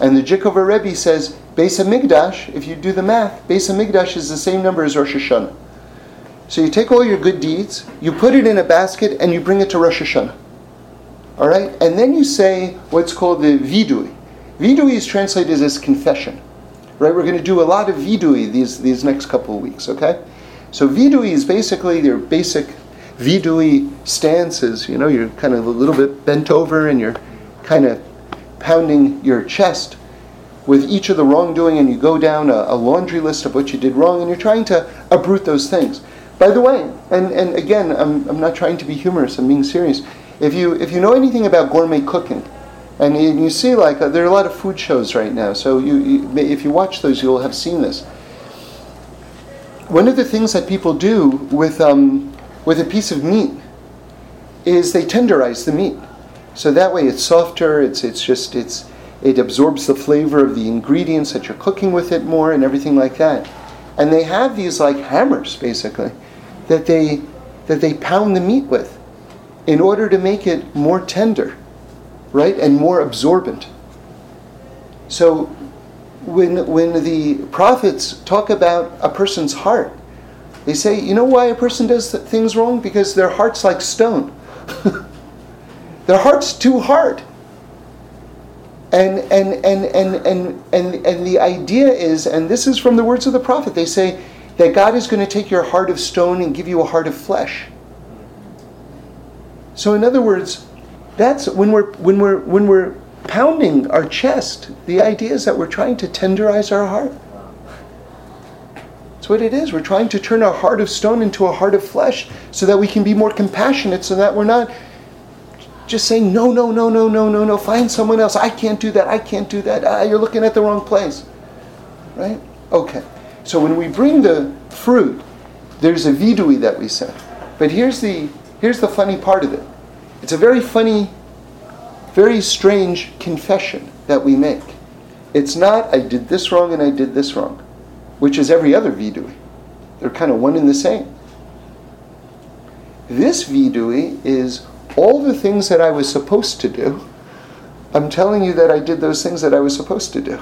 And the Zhikover Rebbe says, Beis Hamikdash, if you do the math, Beis Hamikdash is the same number as Rosh Hashanah. So you take all your good deeds, you put it in a basket, and you bring it to Rosh Hashanah. All right? And then you say what's called the vidui. Vidui is translated as confession. Right? We're going to do a lot of vidui these, these next couple of weeks, okay? So vidui is basically your basic vidui stances. You know, you're kind of a little bit bent over and you're kind of pounding your chest with each of the wrongdoing, and you go down a, a laundry list of what you did wrong, and you're trying to uproot those things. By the way, and, and again, I'm, I'm not trying to be humorous, I'm being serious. If you, if you know anything about gourmet cooking, and you, see like uh, there are a lot of food shows right now, so you, you, if you watch those, you'll have seen this. One of the things that people do with, um, with a piece of meat is they tenderize the meat. So that way it's softer, it's, it's just, it's, it absorbs the flavor of the ingredients that you're cooking with it more and everything like that. And they have these like hammers basically that they that they pound the meat with in order to make it more tender, right? And more absorbent. So when, when the prophets talk about a person's heart, they say, you know why a person does things wrong? Because their heart's like stone. [laughs] their heart's too hard. And, and, and, and, and, and, and the idea is, and this is from the words of the prophet, they say that God is going to take your heart of stone and give you a heart of flesh. So, in other words, that's when we're, when we're, when we're pounding our chest, the idea is that we're trying to tenderize our heart. That's what it is. We're trying to turn our heart of stone into a heart of flesh so that we can be more compassionate, so that we're not just saying, no, no, no, no, no, no, no, find someone else. I can't do that. I can't do that. Ah, you're looking at the wrong place. Right? Okay. So when we bring the fruit, there's a vidui that we say. But here's the, here's the funny part of it. It's a very funny, very strange confession that we make. It's not, I did this wrong and I did this wrong which is every other vidui. They're kind of one and the same. This vidui is all the things that I was supposed to do. I'm telling you that I did those things that I was supposed to do.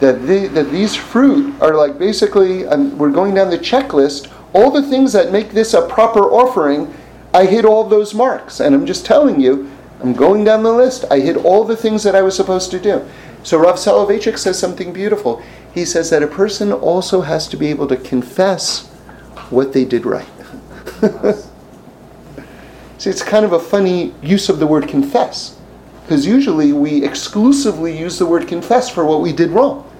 That, the, that these fruit are like basically, um, we're going down the checklist. All the things that make this a proper offering, I hit all those marks. And I'm just telling you, I'm going down the list. I hit all the things that I was supposed to do. So Rav Soloveitchik says something beautiful he says that a person also has to be able to confess what they did right. [laughs] See, it's kind of a funny use of the word confess, because usually we exclusively use the word confess for what we did wrong.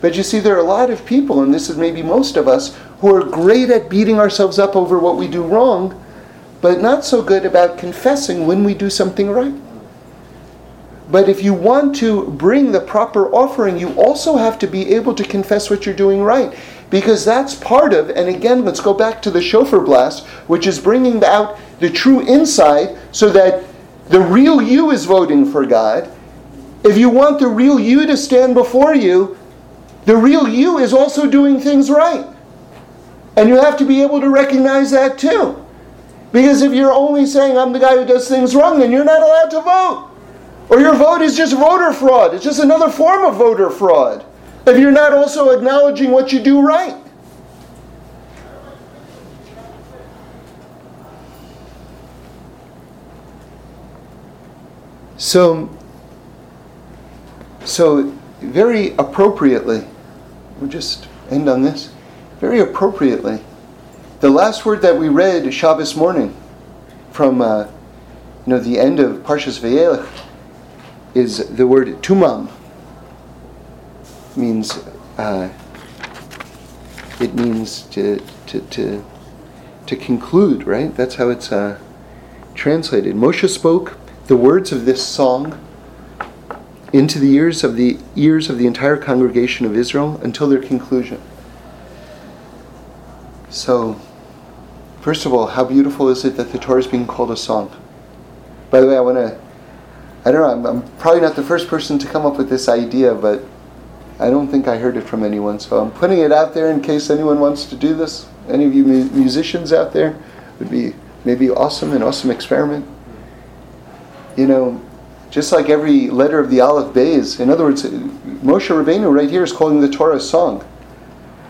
But you see, there are a lot of people, and this is maybe most of us, who are great at beating ourselves up over what we do wrong, but not so good about confessing when we do something right. But if you want to bring the proper offering, you also have to be able to confess what you're doing right. Because that's part of, and again, let's go back to the shofar blast, which is bringing out the true inside so that the real you is voting for God. If you want the real you to stand before you, the real you is also doing things right. And you have to be able to recognize that too. Because if you're only saying, I'm the guy who does things wrong, then you're not allowed to vote. Or your vote is just voter fraud. It's just another form of voter fraud. If you're not also acknowledging what you do right. So, so very appropriately, we'll just end on this. Very appropriately, the last word that we read Shabbos morning from uh, you know the end of Parshas Vayelech is the word tumam. Means uh, it means to to to to conclude, right? That's how it's uh, translated. Moshe spoke the words of this song into the ears of the ears of the entire congregation of Israel until their conclusion. So, first of all, how beautiful is it that the Torah is being called a song? By the way, I want to I don't know, I'm, I'm, probably not the first person to come up with this idea, but I don't think I heard it from anyone. So I'm putting it out there in case anyone wants to do this. Any of you mu- musicians out there would be maybe awesome, an awesome experiment. You know, just like every letter of the Aleph Beis, in other words, Moshe Rabbeinu right here is calling the Torah a song.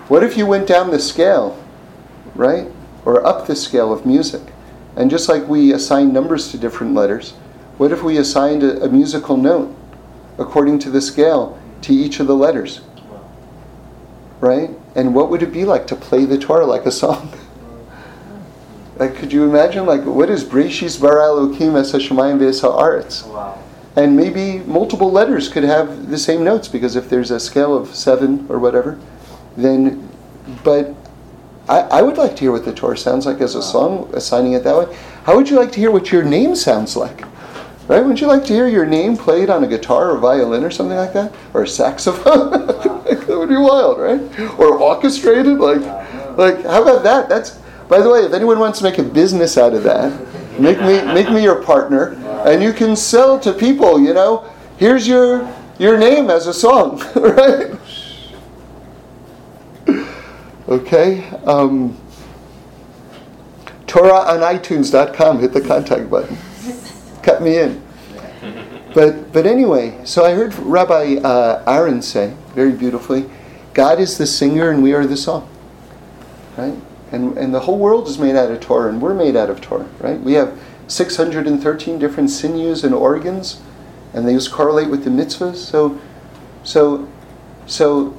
What if you went down the scale, right? Or up the scale of music? And just like we assign numbers to different letters, what if we assigned a, a musical note according to the scale to each of the letters? Right? And what would it be like to play the Torah like a song? [laughs] like, could you imagine, like, what is Breshis bara Elokim es hashemayim v'es Wow. And maybe multiple letters could have the same notes because if there's a scale of seven or whatever, then, but I, I would like to hear what the Torah sounds like as a song, assigning it that way. How would you like to hear what your name sounds like? Right? Wouldn't you like to hear your name played on a guitar or violin or something like that? Or a saxophone? [laughs] that would be wild, right? Or orchestrated? Like, like how about that? That's by the way, if anyone wants to make a business out of that, make me make me your partner, and you can sell to people. You know, here's your your name as a song, [laughs] right? Okay. Um, Torah on iTunes.com. Hit the contact button cut me in. But but anyway, so I heard Rabbi uh, Aaron say very beautifully, God is the singer and we are the song. Right? And and the whole world is made out of Torah and we're made out of Torah, right? We have 613 different sinews and organs, and these correlate with the mitzvahs. So so so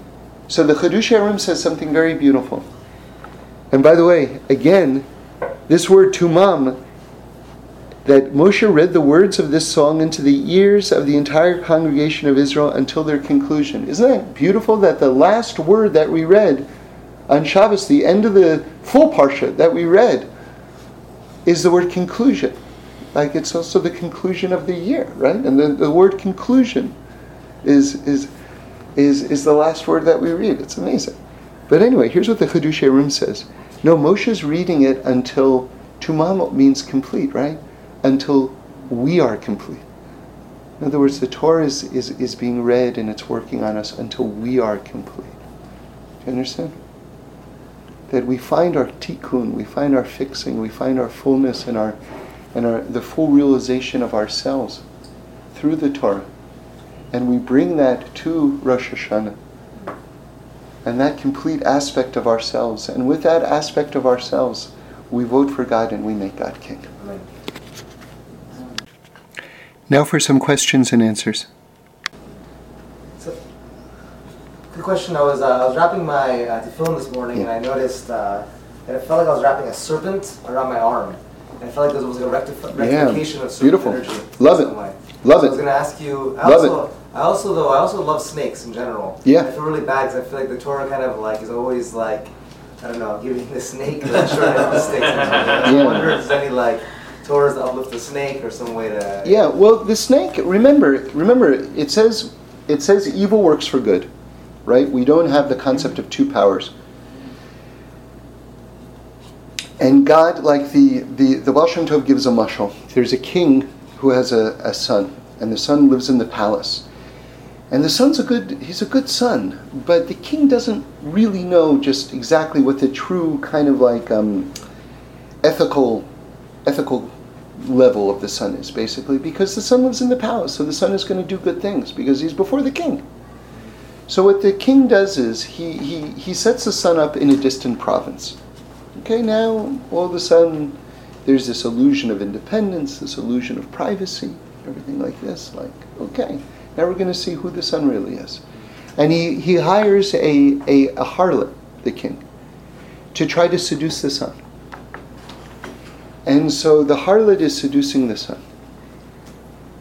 so the Chidushei HaRim says something very beautiful. And by the way, again, this word tumam that Moshe read the words of this song into the ears of the entire congregation of Israel until their conclusion. Isn't that beautiful that the last word that we read on Shabbos, the end of the full parsha that we read, is the word conclusion. Like it's also the conclusion of the year, right? And the, the word conclusion is, is, is, is the last word that we read. It's amazing. But anyway, here's what the Chidushei HaRim says. No, Moshe's reading it until Tumam means complete, right? until we are complete. In other words, the Torah is, is, is being read and it's working on us until we are complete. Do you understand? That we find our tikkun, we find our fixing, we find our fullness and our and our the full realization of ourselves through the Torah. And we bring that to Rosh Hashanah. And that complete aspect of ourselves. And with that aspect of ourselves, we vote for God and we make God king. Now for some questions and answers. So, good question. I was uh, I was wrapping my uh, tefillin this morning, yeah. and I noticed uh, that it felt like I was wrapping a serpent around my arm, and I felt like there was a rectif- rectification yeah. of serpent Beautiful. energy. Love it. Love it. I was going to ask you. I love also, it. I also though I also love snakes in general. Yeah. I feel really bad because I feel like the Torah kind of like is always like I don't know giving the snake [laughs] of the stick. I yeah. wonder if there's any like towards the uplift the snake or some way to yeah well the snake remember remember it says it says evil works for good right we don't have the concept of two powers and god like the the the Baal Shem Tov gives a mashal there's a king who has a, a son and the son lives in the palace and the son's a good he's a good son but the king doesn't really know just exactly what the true kind of like um, ethical ethical level of the son is, basically, because the son lives in the palace, so the son is going to do good things because he's before the king. So what the king does is he, he, he sets the son up in a distant province. Okay, now all of a sudden there's this illusion of independence, this illusion of privacy, everything like this. Like, okay, now we're going to see who the son really is. And he, he hires a, a, a harlot, the king, to try to seduce the son. And so the harlot is seducing the son.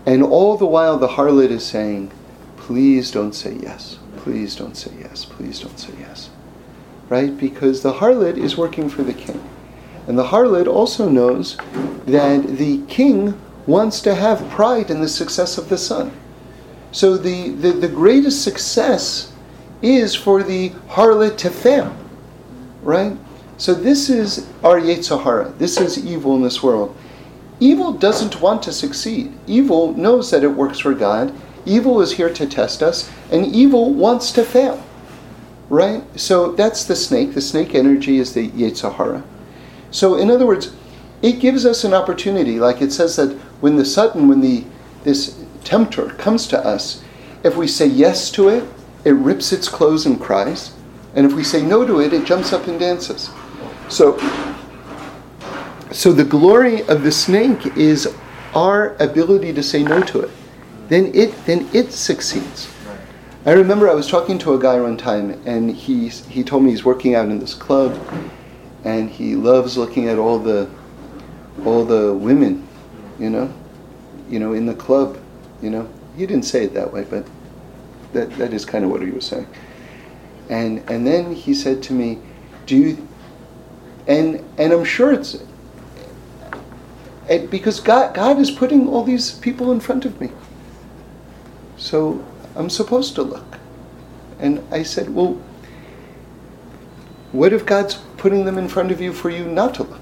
And all the while the harlot is saying, please don't say yes. Please don't say yes. Please don't say yes. Right? Because the harlot is working for the king. And the harlot also knows that the king wants to have pride in the success of the son. So the, the, the greatest success is for the harlot to fail. Right? So this is our Yetzer Hara. This is evil in this world. Evil doesn't want to succeed. Evil knows that it works for God. Evil is here to test us, and evil wants to fail. Right? So that's the snake. The snake energy is the Yetzer Hara. So in other words, it gives us an opportunity. Like it says that when the sudden, when the this tempter comes to us, if we say yes to it, it rips its clothes and cries. And if we say no to it, it jumps up and dances. So, so the glory of the snake is our ability to say no to it. Then it then it succeeds. I remember I was talking to a guy one time, and he he told me he's working out in this club, and he loves looking at all the all the women, you know, you know, in the club, you know. He didn't say it that way, but that that is kind of what he was saying. And and then he said to me, "Do you and and I'm sure it's it, because God God is putting all these people in front of me. So I'm supposed to look. And I said, well, what if God's putting them in front of you for you not to look?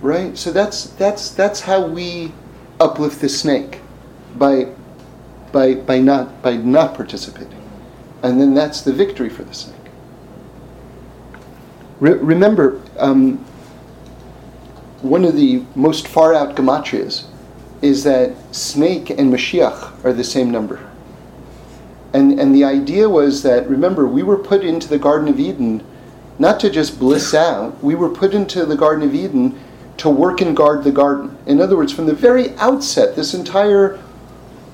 Right? So that's that's that's how we uplift the snake by by by not by not participating. And then that's the victory for the snake. Re- remember, um, one of the most far out gematrias is that snake and Mashiach are the same number. And, and the idea was that, remember, we were put into the Garden of Eden not to just bliss out, we were put into the Garden of Eden to work and guard the garden. In other words, from the very outset, this entire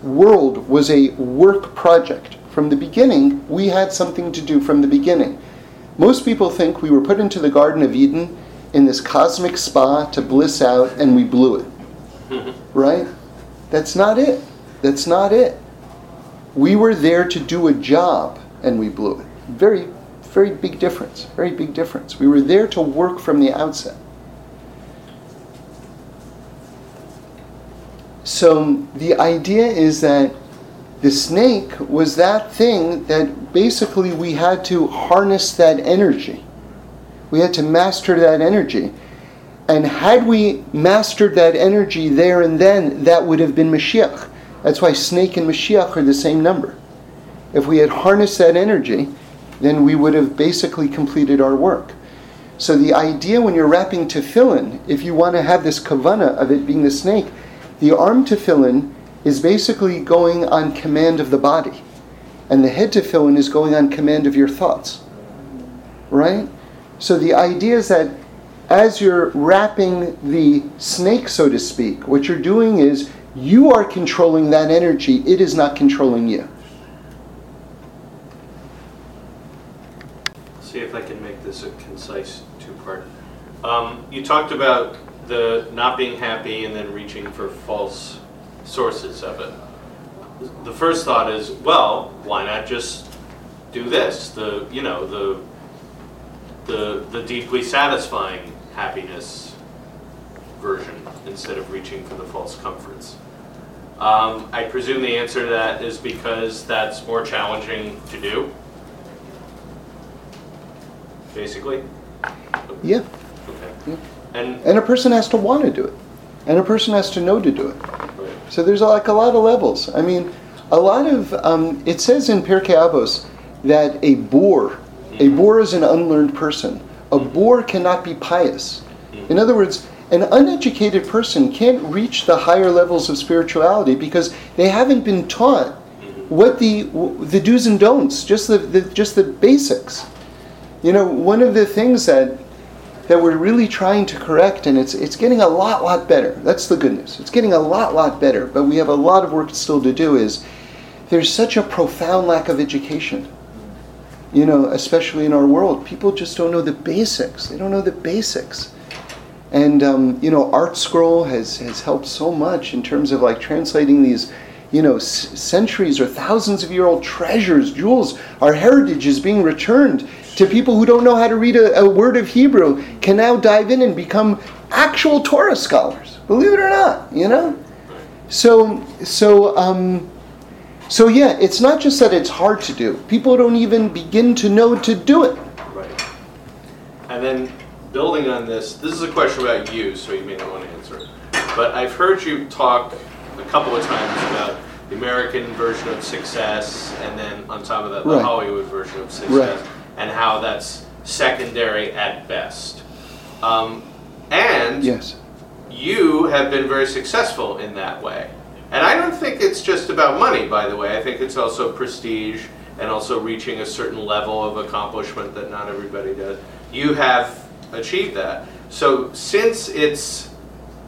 world was a work project. From the beginning, we had something to do from the beginning. Most people think we were put into the Garden of Eden in this cosmic spa to bliss out and we blew it. [laughs] right? That's not it. That's not it. We were there to do a job and we blew it. Very, very big difference. Very big difference. We were there to work from the outset. So the idea is that the snake was that thing that basically we had to harness that energy. We had to master that energy. And had we mastered that energy there and then, that would have been Mashiach. That's why snake and Mashiach are the same number. If we had harnessed that energy, then we would have basically completed our work. So the idea when you're wrapping tefillin, if you want to have this kavana of it being the snake, the arm tefillin is basically going on command of the body, and the head tefillin is going on command of your thoughts. Right? So the idea is that as you're wrapping the snake, so to speak, what you're doing is you are controlling that energy, it is not controlling you. See if I can make this a concise two part. Um, you talked about the not being happy and then reaching for false sources of it. The first thought is, well, why not just do this? The you know the the the deeply satisfying happiness version instead of reaching for the false comforts. Um, I presume the answer to that is because that's more challenging to do. Basically. Yeah. Okay. Yeah. And And a person has to want to do it. And a person has to know to do it. right. So there's like a lot of levels. I mean, a lot of, um, it says in Pirkei Avos that a boor, a mm-hmm. boor is an unlearned person. A mm-hmm. boor cannot be pious. In mm-hmm. other words, an uneducated person can't reach the higher levels of spirituality because they haven't been taught what the the do's and don'ts, just the, the just the basics. You know, one of the things that that we're really trying to correct, and it's it's getting a lot lot better. That's the good news. It's getting a lot lot better, but we have a lot of work still to do. Is there's such a profound lack of education. You know, especially in our world, people just don't know the basics. They don't know the basics. And um, you know, ArtScroll has has helped so much in terms of like translating these, you know, centuries or thousands of year old treasures, jewels. Our heritage is being returned to people who don't know how to read a, a word of Hebrew. Can now dive in and become actual Torah scholars. Believe it or not, you know. So so. Um, so yeah, it's not just that it's hard to do. People don't even begin to know to do it. Right. And then building on this, this is a question about you, so you may not want to answer it. But I've heard you talk couple of times about the American version of success, and then on top of that, the Right. Hollywood version of success, Right. and how that's secondary at best. Um, and Yes. you have been very successful in that way. And I don't think it's just about money, by the way. I think it's also prestige and also reaching a certain level of accomplishment that not everybody does. You have achieved that. So, since it's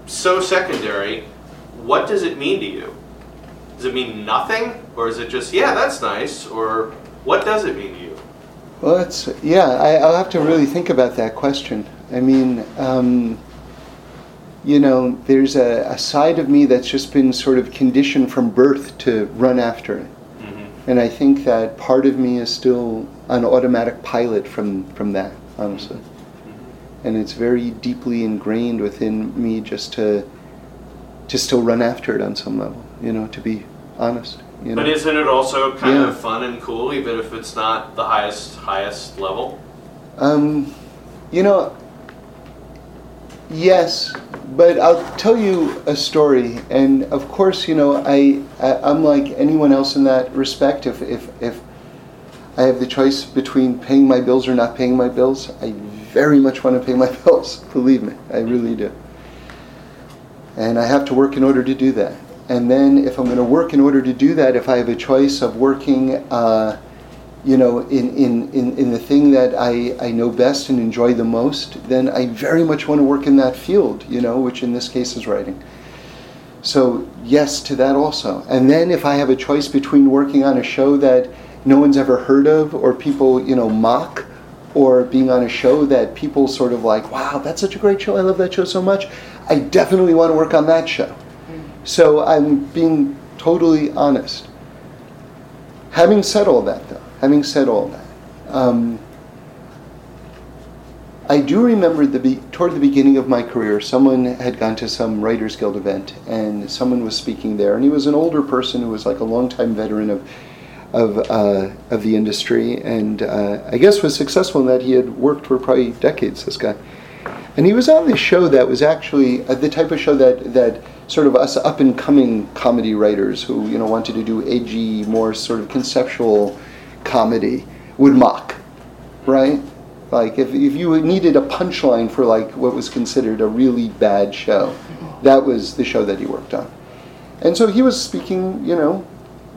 so secondary, what does it mean to you? Does it mean nothing? Or is it just, yeah, that's nice? Or what does it mean to you? Well, that's yeah. I, I'll have to really think about that question. I mean, um, you know, there's a, a side of me that's just been sort of conditioned from birth to run after it, Mm-hmm. and I think that part of me is still an automatic pilot from from that, honestly. And it's very deeply ingrained within me just to to still run after it on some level. You know, to be honest. You know. But isn't it also kind Yeah. of fun and cool, even if it's not the highest, highest level? Um, you know, yes, but I'll tell you a story. And of course, you know, I, I I'm like anyone else in that respect. If if if I have the choice between paying my bills or not paying my bills, I very much want to pay my [laughs] bills. Believe me, I really do. And I have to work in order to do that. And then, if I'm going to work in order to do that, if I have a choice of working, uh, you know, in, in, in, in the thing that I, I know best and enjoy the most, then I very much want to work in that field, you know, which in this case is writing. So, yes to that also. And then, if I have a choice between working on a show that no one's ever heard of or people, you know, mock, or being on a show that people sort of like, wow, that's such a great show, I love that show so much, I definitely want to work on that show. So I'm being totally honest. Having said all that, though, having said all that, um, I do remember the be- toward the beginning of my career, someone had gone to some Writers Guild event, and someone was speaking there, and he was an older person who was like a longtime veteran of of uh, of the industry, and uh, I guess was successful in that he had worked for probably decades. This guy, and he was on this show that was actually uh, the type of show that that sort of us up and coming comedy writers who you know wanted to do edgy, more sort of conceptual comedy would mock, right? Like if, if you needed a punchline for like what was considered a really bad show, that was the show that he worked on. And so he was speaking, you know,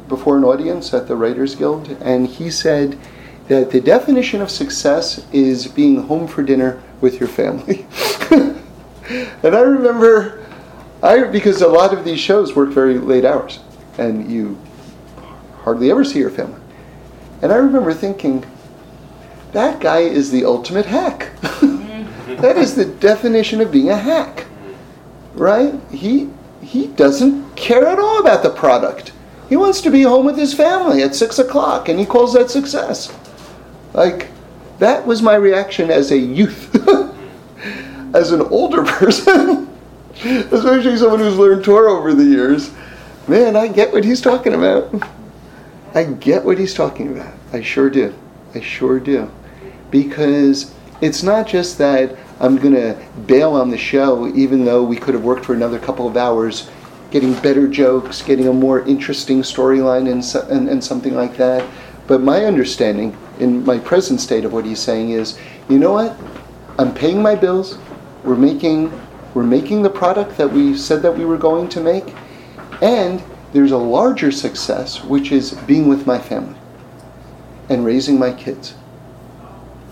before an audience at the Writers Guild, and he said that the definition of success is being home for dinner with your family. [laughs] and I remember, I because a lot of these shows work very late hours, and you hardly ever see your family. And I remember thinking, that guy is the ultimate hack. [laughs] that is the definition of being a hack, right? He he doesn't care at all about the product. He wants to be home with his family at six o'clock, and he calls that success. Like that was my reaction as a youth, [laughs] as an older person, [laughs] especially someone who's learned Torah over the years. Man, I get what he's talking about. I get what he's talking about. I sure do. I sure do because it's not just that I'm going to bail on the show, even though we could have worked for another couple of hours, getting better jokes, getting a more interesting storyline, and, so, and, and something like that. But my understanding, in my present state of what he's saying, is you know what? I'm paying my bills. We're making, we're making the product that we said that we were going to make. And there's a larger success, which is being with my family and raising my kids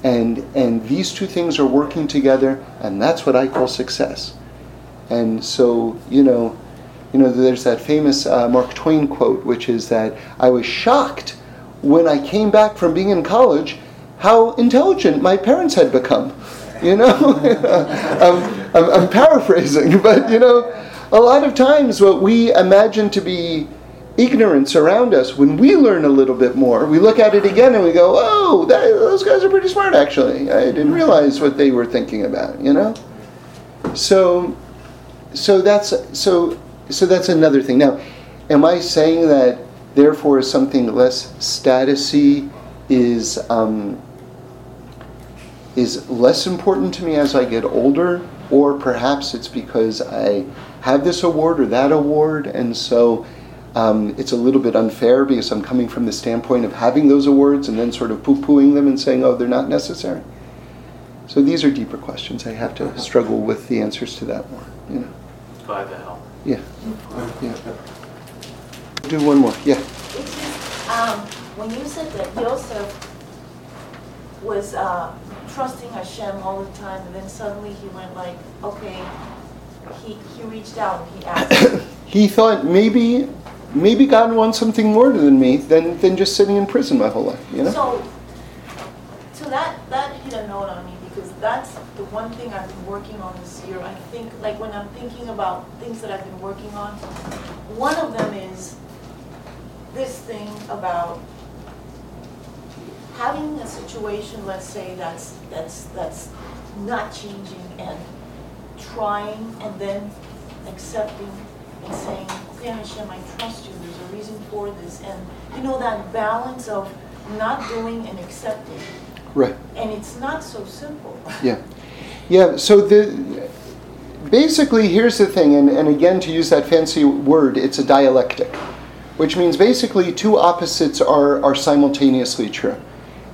and and these two things are working together and that's what i call success and so you know you know there's that famous uh, mark twain quote which is that i was shocked when i came back from being in college how intelligent my parents had become you know [laughs] I'm, I'm, I'm paraphrasing [laughs] but you know a lot of times what we imagine to be ignorance around us, when we learn a little bit more, we look at it again and we go, "Oh, that, those guys are pretty smart. Actually, I didn't realize what they were thinking about." You know. So, so that's so so that's another thing. Now, am I saying that therefore something less statusy is um, is less important to me as I get older, or perhaps it's because I have this award or that award, and so um, it's a little bit unfair because I'm coming from the standpoint of having those awards and then sort of poo pooing them and saying, oh, they're not necessary. So these are deeper questions. I have to struggle with the answers to that more. You know. By the hell. Yeah. Yeah. Do one more. Yeah. It's just, um, when you said that Joseph was uh, trusting Hashem all the time, and then suddenly he went like, okay, he, he reached out and he asked. [coughs] he thought maybe maybe God wants something more than me than, than just sitting in prison my whole life, you know? So, so that, that hit a note on me because that's the one thing I've been working on this year. I think, like when I'm thinking about things that I've been working on, one of them is this thing about having a situation, let's say, that's, that's, that's not changing and trying and then accepting and saying, okay, Hashem, I trust you, there's a reason for this. And you know, that balance of not doing and accepting. Right. And it's not so simple. Yeah. Yeah, so the basically here's the thing, and, and again to use that fancy word, it's a dialectic. Which means basically two opposites are, are simultaneously true.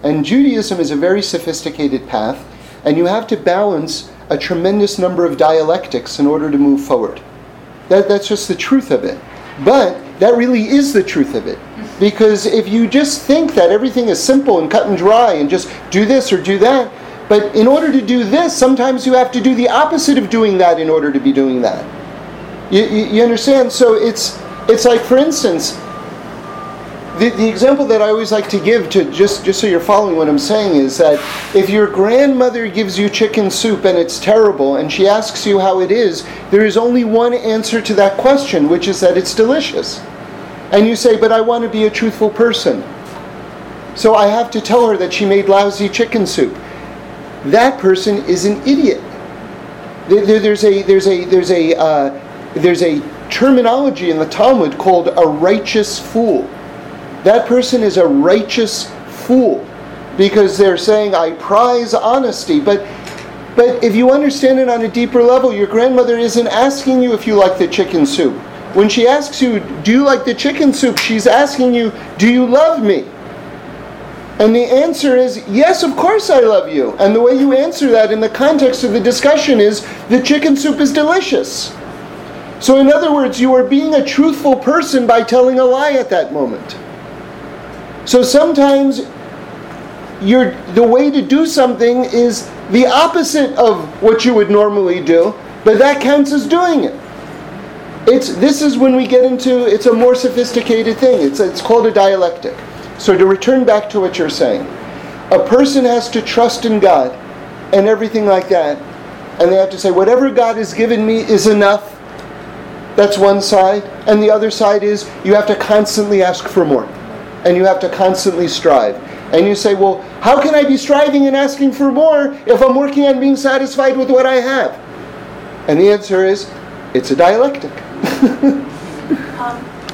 And Judaism is a very sophisticated path, and you have to balance a tremendous number of dialectics in order to move forward. That, that's just the truth of it. But that really is the truth of it. Because if you just think that everything is simple and cut and dry and just do this or do that, but in order to do this, sometimes you have to do the opposite of doing that in order to be doing that. You, you, you understand? So it's it's like, for instance, the, the example that I always like to give to just, just so you're following what I'm saying is that if your grandmother gives you chicken soup and it's terrible and she asks you how it is, there is only one answer to that question, which is that it's delicious. And you say, but I want to be a truthful person. So I have to tell her that she made lousy chicken soup. That person is an idiot. There, there's a, there's a, there's a, uh, there's a terminology in the Talmud called a righteous fool that person is a righteous fool because they're saying, I prize honesty. But, but if you understand it on a deeper level, your grandmother isn't asking you if you like the chicken soup. When she asks you, Do you like the chicken soup? she's asking you, Do you love me? And the answer is, Yes, of course I love you. And the way you answer that in the context of the discussion is, The chicken soup is delicious. So, in other words, you are being a truthful person by telling a lie at that moment. So sometimes you the way to do something is the opposite of what you would normally do, but that counts as doing it. It's, this is when we get into it's a more sophisticated thing. It's, it's called a dialectic. So to return back to what you're saying, a person has to trust in God and everything like that, and they have to say, whatever God has given me is enough. That's one side. And the other side is you have to constantly ask for more and you have to constantly strive. And you say, well, how can I be striving and asking for more if I'm working on being satisfied with what I have? And the answer is, it's a dialectic. [laughs] Um,